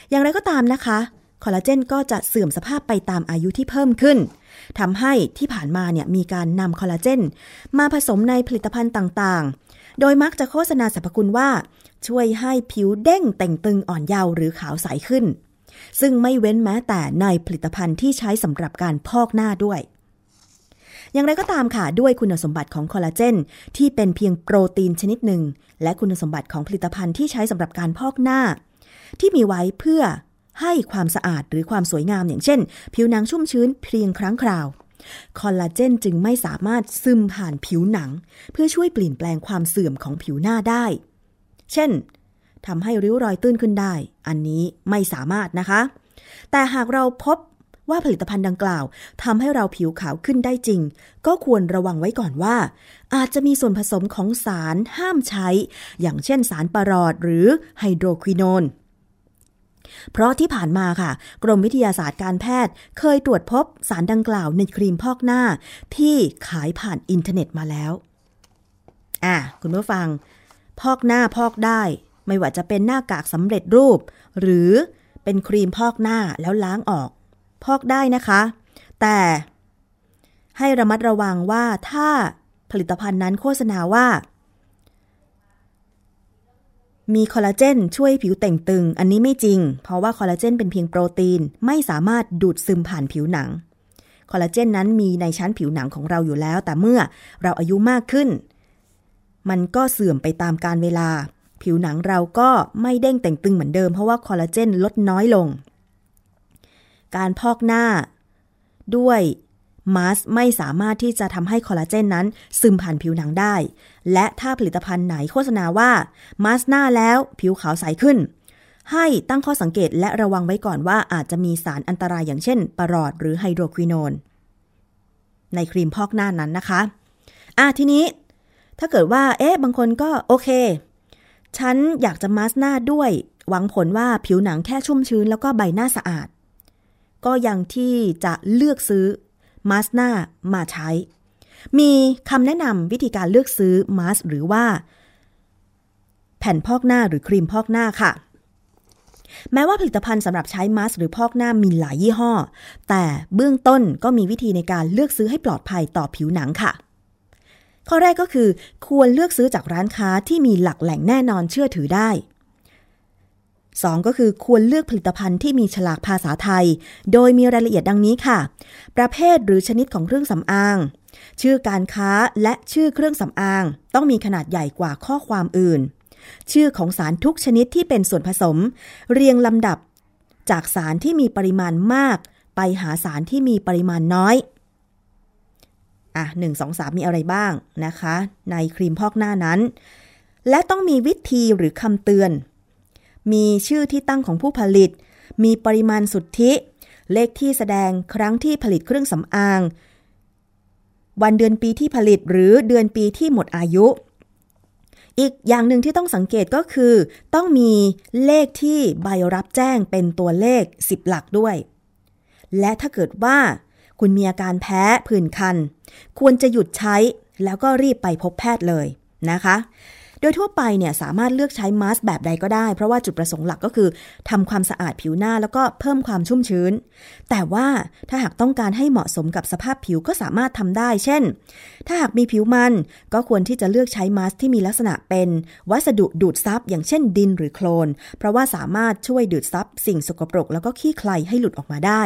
อย่างไรก็ตามนะคะ คอลลาเจนก็จะเสื่อมสภาพไปตามอายุที่เพิ่มขึ้นทำให้ที่ผ่านมาเนี่ยมีการนำคอลลาเจน มาผสมในผลิตภัณฑ์ต่างๆ โดยมักจะโฆษณาสรรพคุณว่า ช่วยให้ผิวเด้งแต่งตึงอ่อนเยาว์หรือขาวใสขึ้น ซึ่งไม่เว้นแม้แต่ในผลิตภัณฑ์ที่ใช้สำหรับการพอกหน้าด้วย อย่างไรก็ตามค่ะ ด้วยคุณสมบัติของคอลลาเจน ที่เป็นเพียงโปรตีนชนิดหนึ่ง และคุณสมบัติของผลิตภัณฑ์ที่ใช้สำหรับการพอกหน้า ที่มีไว้เพื่อ ให้ความสะอาดหรือความสวยงามอย่างเช่น ผิวหนังชุ่มชื้นเพียงครั้งคราว คอลลาเจนจึงไม่สามารถซึมผ่านผิวหนัง เพื่อช่วยเปลี่ยนแปลงความเสื่อมของผิวหน้าได้ เช่นทำให้ริ้วรอยตื้นขึ้นได้ อันนี้ไม่สามารถนะคะ แต่หากเราพบว่าผลิตภัณฑ์ดังกล่าวทำให้เราผิวขาวขึ้นได้จริง ก็ควรระวังไว้ก่อนว่า อาจจะมีส่วนผสมของสารห้ามใช้ อย่างเช่นสารปรอทหรือไฮโดรควิโนน เพราะที่ผ่านมาค่ะ กรมวิทยาศาสตร์การแพทย์ เคยตรวจพบสารดังกล่าวในครีมพอกหน้า ที่ขายผ่านอินเทอร์เน็ตมาแล้ว อะคุณผู้ฟัง พอกหน้าพอกได้ ไม่ว่าจะเป็นหน้ากากสำเร็จรูป หรือเป็นครีมพอกหน้าแล้วล้างออก พอกได้นะคะ แต่ให้ระมัดระวังว่าถ้าผลิตภัณฑ์นั้นโฆษณาว่า มีคอลลาเจนช่วยผิวแต่งตึง อันนี้ไม่จริง เพราะว่าคอลลาเจนเป็นเพียงโปรตีน ไม่สามารถดูดซึมผ่านผิวหนัง คอลลาเจนนั้นมีในชั้นผิวหนังของเราอยู่แล้ว แต่เมื่อเราอายุมากขึ้น มันก็เสื่อมไปตามการเวลา ผิวหนังเราก็ไม่เด้งแต่งตึงเหมือนเดิม เพราะว่าคอลลาเจนลดน้อยลง การพอกหน้า ด้วย มาสไม่สามารถที่จะทำให้คอลลาเจนนั้น ซึมผ่านผิวหนังได้ และถ้าผลิตภัณฑ์ไหนโฆษณาว่ามาสหน้าแล้วผิวขาวใสขึ้น ให้ตั้งข้อสังเกตและระวังไว้ก่อนว่าอาจจะมีสารอันตรายอย่างเช่นปรอดหรือไฮโดรควินอนในครีมพอกหน้านั้นนะคะอะทีนี้ ถ้าเกิดว่า เอ๊ะ บางคนก็โอเค ฉันอยากจะมาสหน้าด้วย หวังผลว่าผิวหนังแค่ชุ่มชื้นแล้วก็ใบหน้าสะอาด ก็ยังที่จะเลือกซื้อ มาสหน้ามาใช้ มีคำแนะนำวิธีการเลือกซื้อมาสหรือว่า แผ่นพอกหน้าหรือครีมพอกหน้าค่ะ แม้ว่าผลิตภัณฑ์สำหรับใช้มาสหรือพอกหน้ามีหลายยี่ห้อ แต่เบื้องต้นก็มีวิธีในการเลือกซื้อให้ปลอดภัยต่อผิวหนังค่ะข้อแรกก็คือ ควรเลือกซื้อจากร้านค้าที่มีหลักแหล่งแน่นอนเชื่อถือได้ 2. ก็คือควรเลือกผลิตภัณฑ์ที่มีฉลากภาษาไทย โดยมีรายละเอียดดังนี้ค่ะ ประเภทหรือชนิดของเครื่องสำอาง ชื่อการค้าและชื่อเครื่องสำอาง ต้องมีขนาดใหญ่กว่าข้อความอื่น ชื่อของสารทุกชนิดที่เป็นส่วนผสม เรียงลำดับ จากสารที่มีปริมาณมาก ไปหาสารที่มีปริมาณน้อย อะหนึ่งสองสามมีอะไรบ้างนะคะ ในครีมพอกหน้านั้น และต้องมีวิธีหรือคำเตือน มีชื่อที่ตั้งของผู้ผลิต มีปริมาณสุทธิ เลขที่แสดงครั้งที่ผลิตเครื่องสำอาง วันเดือนปีที่ผลิตหรือเดือนปีที่หมดอายุ อีกอย่างหนึ่งที่ต้องสังเกตก็คือ ต้องมีเลขที่ใบรับแจ้งเป็นตัวเลข 10 หลักด้วย และถ้าเกิดว่า คุณมีอาการแพ้ผื่นคัน ควรจะหยุดใช้แล้วก็รีบไปพบแพทย์เลยนะคะ โดยทั่วไปเนี่ยสามารถเลือกใช้มาสก์แบบใดก็ได้ เพราะว่าจุดประสงค์หลักก็คือทำความสะอาดผิวหน้าแล้วก็เพิ่มความชุ่มชื้น แต่ว่าถ้าหากต้องการให้เหมาะสมกับสภาพผิวก็สามารถทำได้ เช่น ถ้าหากมีผิวมัน ก็ควรที่จะเลือกใช้มาสก์ที่มีลักษณะเป็นวัสดุดูดซับอย่างเช่นดินหรือโคลน เพราะว่าสามารถช่วยดูดซับสิ่งสกปรก แล้วก็ขี้ใครให้หลุดออกมาได้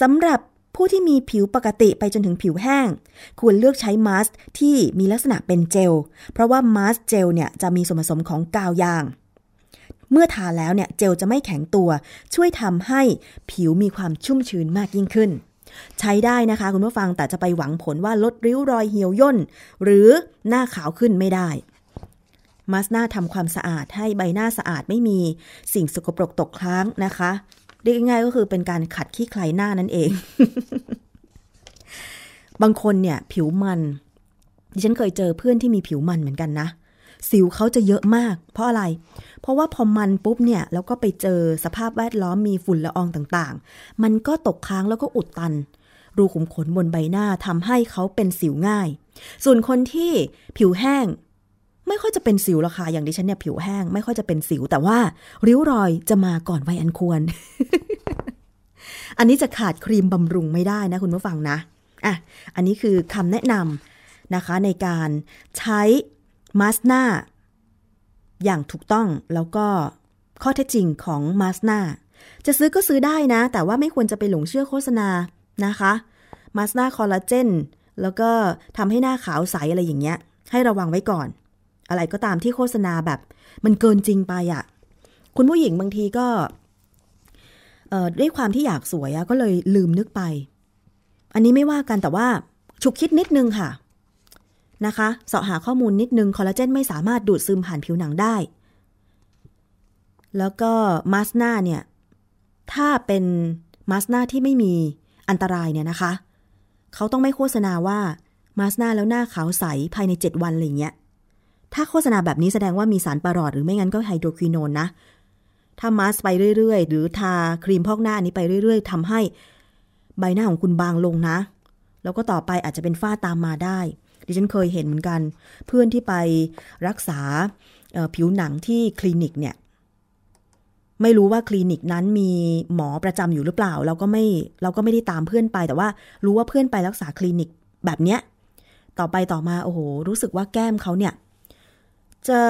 สำหรับ ผู้ที่มีผิวปกติไปจนถึงผิวแห้ง ควรเลือกใช้มาสก์ที่มีลักษณะเป็นเจล เพราะว่ามาสก์เจลเนี่ยจะมีส่วนผสมของกาวยาง เมื่อทาแล้วเนี่ยเจลจะไม่แข็งตัว ช่วยทำให้ผิวมีความชุ่มชื้นมากยิ่งขึ้น ใช้ได้นะคะคุณผู้ฟังแต่จะไปหวังผลว่าลดริ้วรอยเหี่ยวย่น หรือหน้าขาวขึ้นไม่ได้มาสก์หน้าทำความสะอาดให้ใบหน้าสะอาดไม่มีสิ่งสกปรกตกค้างนะคะ รียกง่ายๆก็คือเป็นการขัดขี้ใครหน้านั่นเอง บางคนเนี่ย ผิวมันดิฉันเคยเจอเพื่อนที่มีผิวมันเหมือนกันนะ สิวเขาจะเยอะมาก เพราะอะไร เพราะว่าพอมันปุ๊บเนี่ย แล้วก็ไปเจอสภาพแวดล้อมมีฝุ่นละอองต่างๆ มันก็ตกค้างแล้วก็อุดตัน รูขุมขนบนใบหน้าทำให้เขาเป็นสิวง่าย ส่วนคนที่ผิวแห้ง ไม่ค่อยจะเป็นสิวหรอกค่ะอย่างดิฉันเนี่ยผิวแห้งไม่ค่อยจะเป็นสิว แต่ว่าริ้วรอยจะมาก่อนวัยอันควร อันนี้จะขาดครีมบำรุงไม่ได้นะคุณผู้ฟังนะอะอันนี้คือคำแนะนำนะคะในการใช้มาสหน้าอย่างถูกต้องแล้วก็ข้อเท็จจริงของมาสหน้าจะซื้อก็ซื้อได้นะ แต่ว่าไม่ควรจะไปหลงเชื่อโฆษณานะคะมาสหน้าคอลลาเจนแล้วก็ทำให้หน้าขาวใสอะไรอย่างเงี้ย ให้ระวังไว้ก่อน อะไรก็ตามที่โฆษณาแบบ มันเกินจริงไปอะ่ะคุณผู้หญิงบางทีก็ด้วยความที่อยากสวยอะก็เลยลืมนึกไป อันนี้ไม่ว่ากันแต่ว่าฉุกคิดนิดนึงค่ะนะคะเสาะหาข้อมูลนิดนึงคอลลาเจนไม่สามารถดูดซึมผ่านผิวหนังได้ แล้วก็มาสหน้าเนี่ย ถ้าเป็นมาสหน้าที่ไม่มีอันตรายเนี่ยนะคะ เขาต้องไม่โฆษณาว่ามาสหน้าแล้วหน้าขาวใสภายใน 7 วันอะไรเงี้ย ถ้าโฆษณาแบบนี้แสดงว่ามีสารปรอดหรือไม่งั้นก็ไฮโดรควิโนนนะ ถ้ามาสไปเรื่อยๆ หรือทาครีมพอกหน้าอันนี้ไปเรื่อย ๆทำให้ใบหน้าของคุณบางลงนะ แล้วก็ต่อไปอาจจะเป็นฝ้าตามมาได้ ดิฉันเคยเห็นเหมือนกัน เพื่อนที่ไปรักษาผิวหนังที่คลินิกเนี่ยไม่รู้ว่าคลินิกนั้นมีหมอประจำอยู่หรือเปล่า เราก็ไม่เราก็ไม่ได้ตามเพื่อนไป แต่ว่ารู้ว่าเพื่อนไปรักษาคลินิกแบบเนี้ยต่อไปต่อมาโอ้โหรู้สึกว่าแก้มเขาเนี่ย จะ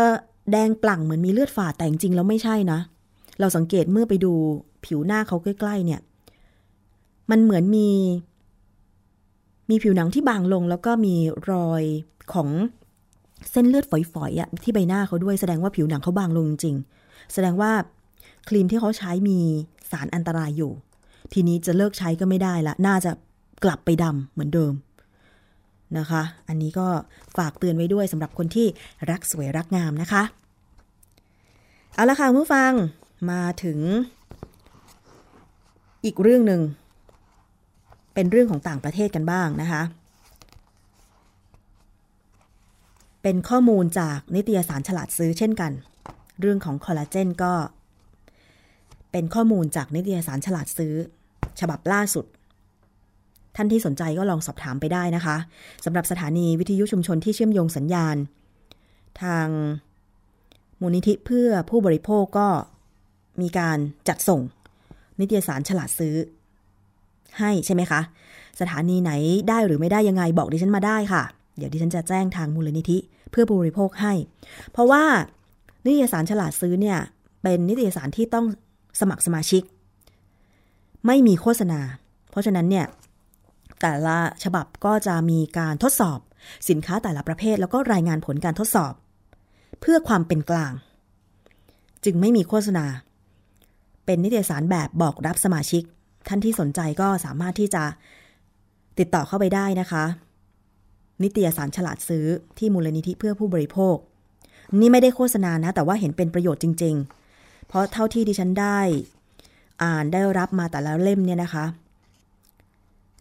แดงปลั่งเหมือนมีเลือดฝาดแต่จริงๆแล้วไม่ใช่นะ เราสังเกตเมื่อไปดูผิวหน้าเขาใกล้ๆเนี่ย มันเหมือนมี มีผิวหนังที่บางลงแล้วก็มีรอยของเส้นเลือดฝอยๆอะที่ใบหน้าเขาด้วยแสดงว่าผิวหนังเขาบางลงจริงๆแสดงว่าครีมที่เขาใช้มีสารอันตรายอยู่ ทีนี้จะเลิกใช้ก็ไม่ได้ละ น่าจะกลับไปดำเหมือนเดิม นะคะ อันนี้ก็ฝากเตือนไว้ด้วยสำหรับคนที่รักสวยรักงามนะคะ เอาละค่ะคุณผู้ฟังมาถึง อีกเรื่องหนึ่ง เป็นเรื่องของต่างประเทศกันบ้างนะคะ เป็นข้อมูลจากนิตยสารฉลาดซื้อเช่นกัน เรื่องของคอลลาเจนก็ เป็นข้อมูลจากนิตยสารฉลาดซื้อ ฉบับล่าสุด ท่านที่สนใจก็ลองสอบถามไปได้นะคะสำหรับสถานีวิทยุชุมชนที่เชื่อมโยงสัญญาณ ทางมูลนิธิเพื่อผู้บริโภคก็มีการจัดส่ง นิตยสารฉลาดซื้อ ให้ใช่ไหมคะ สถานีไหนได้หรือไม่ได้ยังไงบอกดิฉันมาได้ค่ะ เดี๋ยวดิฉันจะแจ้งทางมูลนิธิเพื่อผู้บริโภคให้ เพราะว่านิตยสารฉลาดซื้อเนี่ยเป็นนิตยสารที่ต้องสมัครสมาชิก ไม่มีโฆษณา เพราะฉะนั้นเนี่ย แต่ละฉบับก็จะมีการทดสอบ สินค้าแต่ละประเภทแล้วก็รายงานผลการทดสอบ เพื่อความเป็นกลาง จึงไม่มีโฆษณา เป็นนิตยสารแบบบอกรับสมาชิก ท่านที่สนใจก็สามารถที่จะติดต่อเข้าไปได้นะคะ นิตยสารฉลาดซื้อที่มูลนิธิเพื่อผู้บริโภค นี่ไม่ได้โฆษณานะ แต่ว่าเห็นเป็นประโยชน์จริง ๆ เพราะเท่าที่ดิฉันได้ อ่านได้รับมาแต่ละเล่มเนี่ยนะคะ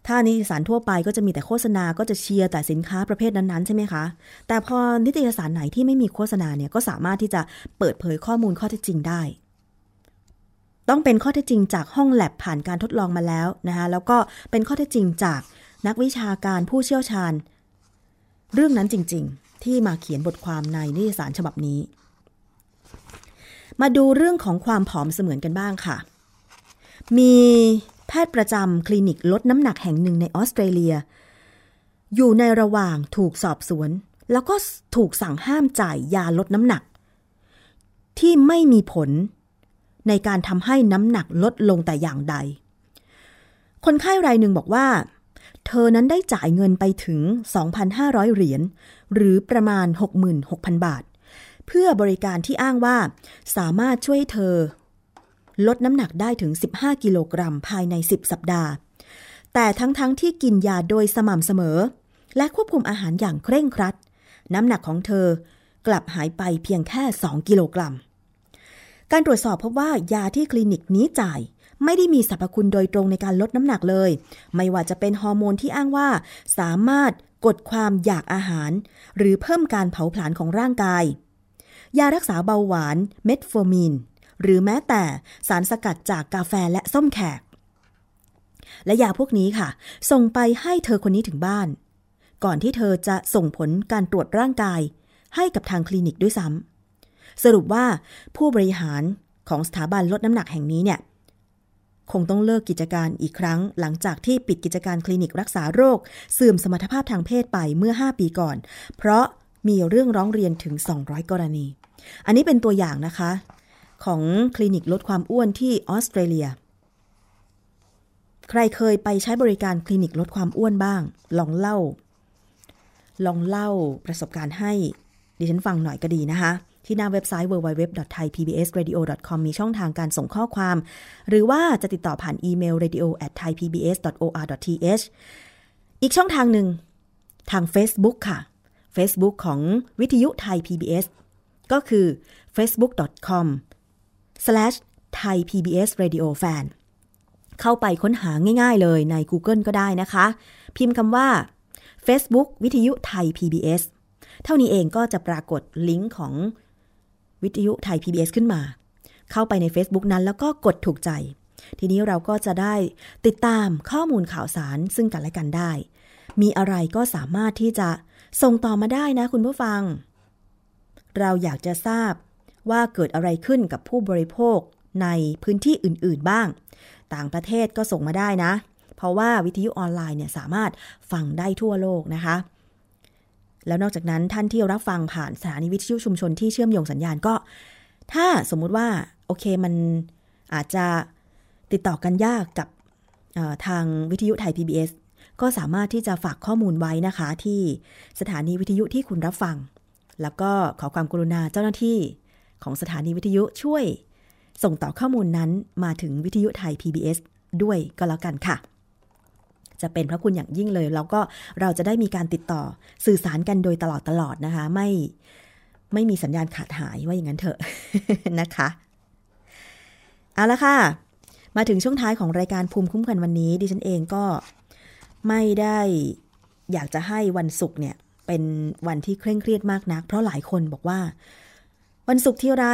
ถ้านิตยสารทั่วไปก็จะมีแต่โฆษณาก็จะเชียร์แต่สินค้าประเภทนั้นๆใช่ไหมคะ แต่พอนิตยสารไหนที่ไม่มีโฆษณาเนี่ยก็สามารถที่จะเปิดเผยข้อมูลข้อเท็จจริงได้ ต้องเป็นข้อเท็จจริงจากห้องแลบผ่านการทดลองมาแล้วนะคะแล้วก็เป็นข้อเท็จจริงจากนักวิชาการผู้เชี่ยวชาญ เรื่องนั้นจริง ๆ ที่มาเขียนบทความในนิตยสารฉบับนี้ มาดูเรื่องของความผอมเสมือนกันบ้างค่ะ มี แพทย์ประจำคลินิกลดน้ำหนักแห่งหนึ่งในออสเตรเลีย อยู่ในระหว่างถูกสอบสวน แล้วก็ถูกสั่งห้ามจ่ายยาลดน้ำหนัก ที่ไม่มีผลในการทำให้น้ำหนักลดลงแต่อย่างใด คนไข้รายหนึ่งบอกว่า เธอนั้นได้จ่ายเงินไปถึง 2,500 เหรียญหรือประมาณ 66,000 บาท เพื่อบริการที่อ้างว่าสามารถช่วยเธอ ลดน้ำหนักได้ถึง 15 กิโลกรัมภายใน 10 สัปดาห์ แต่ทั้งๆทที่กินยาโดยสม่ำเสมอ และควบคุมอาหารอย่างเคร่งครัด น้ำหนักของเธอกลับหายไปเพียงแค่ 2 กิโลกรัม การตรวจสอบพบว่ายาที่คลินิกนี้จ่ายไม่ได้มีสรรพคุณโดยตรงในการลดน้ำหนักเลย ไม่ว่าจะเป็นฮอร์โมนที่อ้างว่า สามารถกดความอยากอาหาร หรือเพิ่มการเผาผลาญของร่างกาย ยารักษาเบาหวานเมทโฟมีน หรือแม้แต่สารสกัดจากกาแฟและส้มแขก และยาพวกนี้ค่ะ ส่งไปให้เธอคนนี้ถึงบ้าน ก่อนที่เธอจะส่งผลการตรวจร่างกาย ให้กับทางคลินิกด้วยซ้ำสรุปว่าผู้บริหารของสถาบันลดน้ำหนักแห่งนี้เนี่ยคงต้องเลิกกิจการอีกครั้ง หลังจากที่ปิดกิจการคลินิกรักษาโรค เสื่อมสมรรถภาพทางเพศไปเมื่อ 5 ปีก่อน เพราะมีเรื่องร้องเรียนถึง 200 กรณี อันนี้เป็นตัวอย่างนะคะ ของคลินิกลดความอ้วนที่ออสเตรเลีย ใครเคยไปใช้บริการคลินิกลดความอ้วนบ้าง ลองเล่า ลองเล่าประสบการณ์ให้ดิฉันฟังหน่อยก็ดีนะคะที่หน้าเว็บไซต์ www.thaipbsradio.com มีช่องทางการส่งข้อความ หรือว่าจะติดต่อผ่านอีเมล radio at thaipbs.or.th อีกช่องทางหนึ่ง ทาง Facebook ค่ะ Facebook ของวิทยุไทย PBS ก็คือ facebook.com slash thai PBS radio fan เข้าไปค้นหาง่ายๆเลยใน Google ก็ได้นะคะ พิมพ์คำว่า Facebook วิทยุไทย PBS เท่านี้เองก็จะปรากฏลิงก์ของวิทยุไทย PBS ขึ้นมา เข้าไปใน Facebook นั้นแล้วก็กดถูกใจ ทีนี้เราก็จะได้ติดตามข้อมูลข่าวสารซึ่งกันและกันได้ มีอะไรก็สามารถที่จะส่งต่อมาได้นะคุณผู้ฟัง เราอยากจะทราบ ว่าเกิดอะไรขึ้นกับผู้บริโภคในพื้นที่อื่นๆบ้าง ต่างประเทศก็ส่งมาได้นะ เพราะว่าวิทยุออนไลน์เนี่ยสามารถฟังได้ทั่วโลกนะคะ แล้วนอกจากนั้นท่านที่รับฟังผ่านสถานีวิทยุชุมชนที่เชื่อมโยงสัญญาณก็ ถ้าสมมุติว่าโอเคมันอาจจะติดต่อกันยากกับทางวิทยุไทย PBS ก็สามารถที่จะฝากข้อมูลไว้นะคะ ที่สถานีวิทยุที่คุณรับฟัง แล้วก็ขอความกรุณาเจ้าหน้าที่ ของสถานีวิทยุช่วย ส่งต่อข้อมูลนั้นมาถึงวิทยุไทย PBS ด้วยก็แล้วกันค่ะ จะเป็นพระคุณอย่างยิ่งเลย แล้วก็เราจะได้มีการติดต่อสื่อสารกันโดยตลอดตลอดนะคะ ไม่ไม่มีสัญญาณขาดหายว่าอย่างนั้นเถอะนะคะเอาละค่ะ มาถึงช่วงท้ายของรายการภูมิคุ้มกันวันนี้ ดิฉันเองก็ไม่ได้อยากจะให้วันศุกร์เนี่ยเป็นวันที่เคร่งเครียดมากนัก เพราะหลายคนบอกว่า วันศุกร์ที่ไร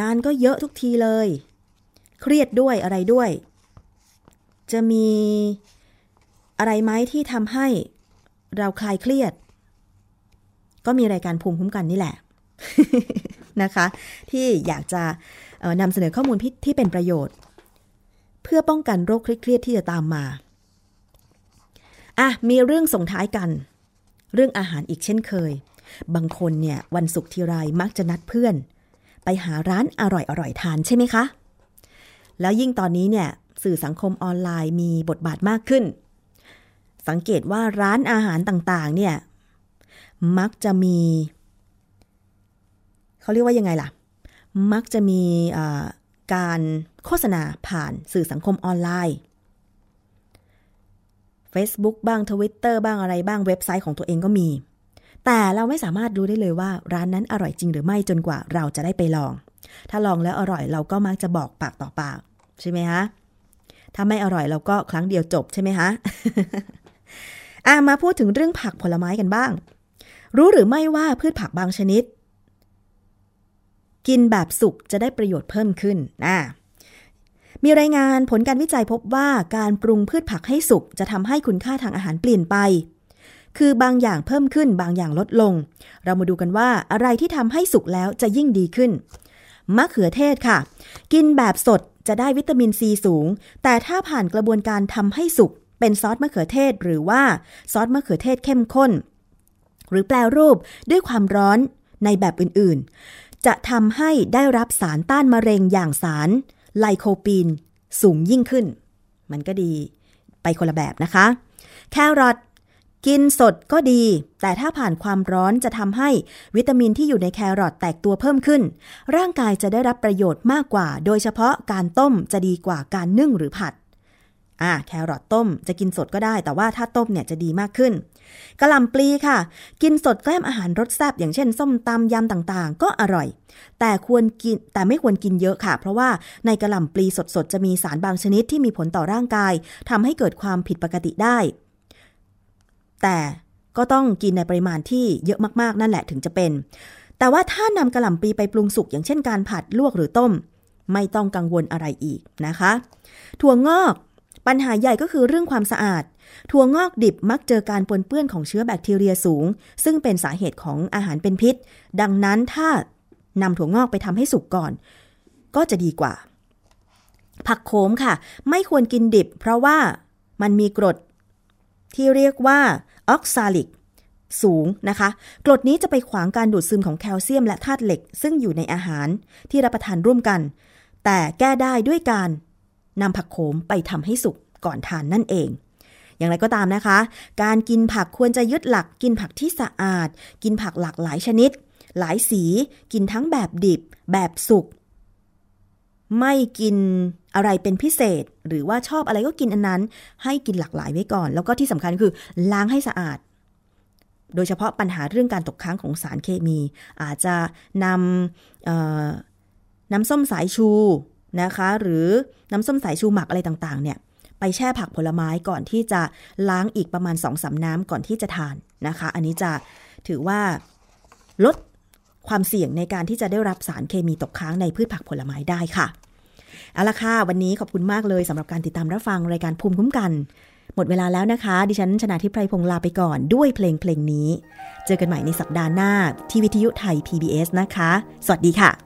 งานก็เยอะทุกทีเลย เครียดด้วยอะไรด้วย จะมีอะไรไหมที่ทำให้เราคลายเครียด ก็มีรายการภูมิคุ้มกันนี่แหละนะคะ ที่อยากจะนำเสนอข้อมูลที่ที่เป็นประโยชน์ เพื่อป้องกันโรคเครียดที่จะตามมาอะมีเรื่องส่งท้ายกัน เรื่องอาหารอีกเช่นเคย บางคนเนี่ยวันศุกร์ทีไรมักจะนัดเพื่อน ไปหาร้านอร่อยๆทานใช่ไหมคะ แล้วยิ่งตอนนี้เนี่ยสื่อสังคมออนไลน์มีบทบาทมากขึ้น สังเกตว่าร้านอาหารต่างๆ เนี่ย มักจะมี เขาเรียกว่ายังไงล่ะ มักจะมีการโฆษณาผ่านสื่อสังคมออนไลน์ Facebook บ้าง Twitter บ้างอะไรบ้างเว็บไซต์ของตัวเองก็มี แต่เราไม่สามารถรู้ได้เลยว่าร้านนั้นอร่อยจริงหรือไม่จนกว่าเราจะได้ไปลอง ถ้าลองแล้วอร่อยเราก็มักจะบอกปากต่อปากใช่ไหมฮะถ้าไม่อร่อยเราก็ครั้งเดียวจบใช่ไหมฮะอะมาพูดถึงเรื่องผักผลไม้กันบ้าง รู้หรือไม่ว่าพืชผักบางชนิด กินแบบสุกจะได้ประโยชน์เพิ่มขึ้นอะมีรายงานผลการวิจัยพบว่าการปรุงพืชผักให้สุกจะทำให้คุณค่าทางอาหารเปลี่ยนไป คือบางอย่างเพิ่มขึ้นบางอย่างลดลง เรามาดูกันว่าอะไรที่ทำให้สุกแล้วจะยิ่งดีขึ้น มะเขือเทศค่ะ กินแบบสดจะได้วิตามินซีสูง แต่ถ้าผ่านกระบวนการทำให้สุกเป็นซอสมะเขือเทศ หรือว่าซอสมะเขือเทศเข้มข้น หรือแปลรูปด้วยความร้อนในแบบอื่นๆ จะทำให้ได้รับสารต้านมะเร็งอย่างสารไลโคปีนสูงยิ่งขึ้น มันก็ดีไปคนละแบบนะคะ แครอท กินสดก็ดี แต่ถ้าผ่านความร้อนจะทำให้วิตามินที่อยู่ในแครอทแตกตัวเพิ่มขึ้น ร่างกายจะได้รับประโยชน์มากกว่า โดยเฉพาะการต้มจะดีกว่าการนึ่งหรือผัดอ่าแครอทต้มจะกินสดก็ได้ แต่ว่าถ้าต้มเนี่ยจะดีมากขึ้นกะหล่ำปลีค่ะ กินสดแกล้มอาหารรสแซ่บอย่างเช่น ส้มตำยำต่างๆ ก็อร่อย แต่ควรกินแต่ไม่ควรกินเยอะค่ะ เพราะว่าในกะหล่ำปลีสดๆ จะมีสารบางชนิดที่มีผลต่อร่างกายทำให้เกิดความผิดปกติได้ แต่ก็ต้องกินในปริมาณที่เยอะมากๆนั่นแหละถึงจะเป็น แต่ว่าถ้านำกระหล่ำปีไปปรุงสุกอย่างเช่นการผัดลวกหรือต้ม ไม่ต้องกังวลอะไรอีกนะคะ ถั่วงอกปัญหาใหญ่ก็คือเรื่องความสะอาด ถั่วงอกดิบมักเจอการปนเปื้อนของเชื้อแบคทีเรียสูง ซึ่งเป็นสาเหตุของอาหารเป็นพิษ ดังนั้นถ้านำถั่วงอกไปทำให้สุกก่อน ก็จะดีกว่า ผักโขมค่ะ ไม่ควรกินดิบ เพราะว่ามันมีกรด ที่เรียกว่าออกซาลิกสูงนะคะ กรดนี้จะไปขวางการดูดซึมของแคลเซียมและธาตุเหล็ก ซึ่งอยู่ในอาหารที่รับประทานร่วมกัน แต่แก้ได้ด้วยการนำผักโขมไปทำให้สุกก่อนทานนั่นเอง อย่างไรก็ตามนะคะ การกินผักควรจะยึดหลักกินผักที่สะอาด กินผักหลากหลายชนิด หลายสี กินทั้งแบบดิบ แบบสุก ไม่กินอะไรเป็นพิเศษ หรือว่าชอบอะไรก็กินอันนั้น ให้กินหลากหลายไว้ก่อน แล้วก็ที่สำคัญคือล้างให้สะอาด โดยเฉพาะปัญหาเรื่องการตกค้างของสารเคมี อาจจะนำน้ำส้มสายชูนะคะ หรือน้ำส้มสายชูหมักอะไรต่างๆ เนี่ยไปแช่ผักผลไม้ก่อนที่จะล้างอีกประมาณ2อสาน้ำก่อนที่จะทานนะคะ อันนี้จะถือว่าลด ความเสี่ยงในการที่จะได้รับสารเคมีตกค้างในพืชผักผลไม้ได้ค่ะเอาละค่ะ วันนี้ขอบคุณมากเลยสำหรับการติดตามรับฟังรายการภูมิคุ้มกัน หมดเวลาแล้วนะคะ ดิฉันชนะทิพไพรพงศ์ลาไปก่อนด้วยเพลงเพลงนี้ เจอกันใหม่ในสัปดาห์หน้าที่วิทยุไทย PBS นะคะ สวัสดีค่ะ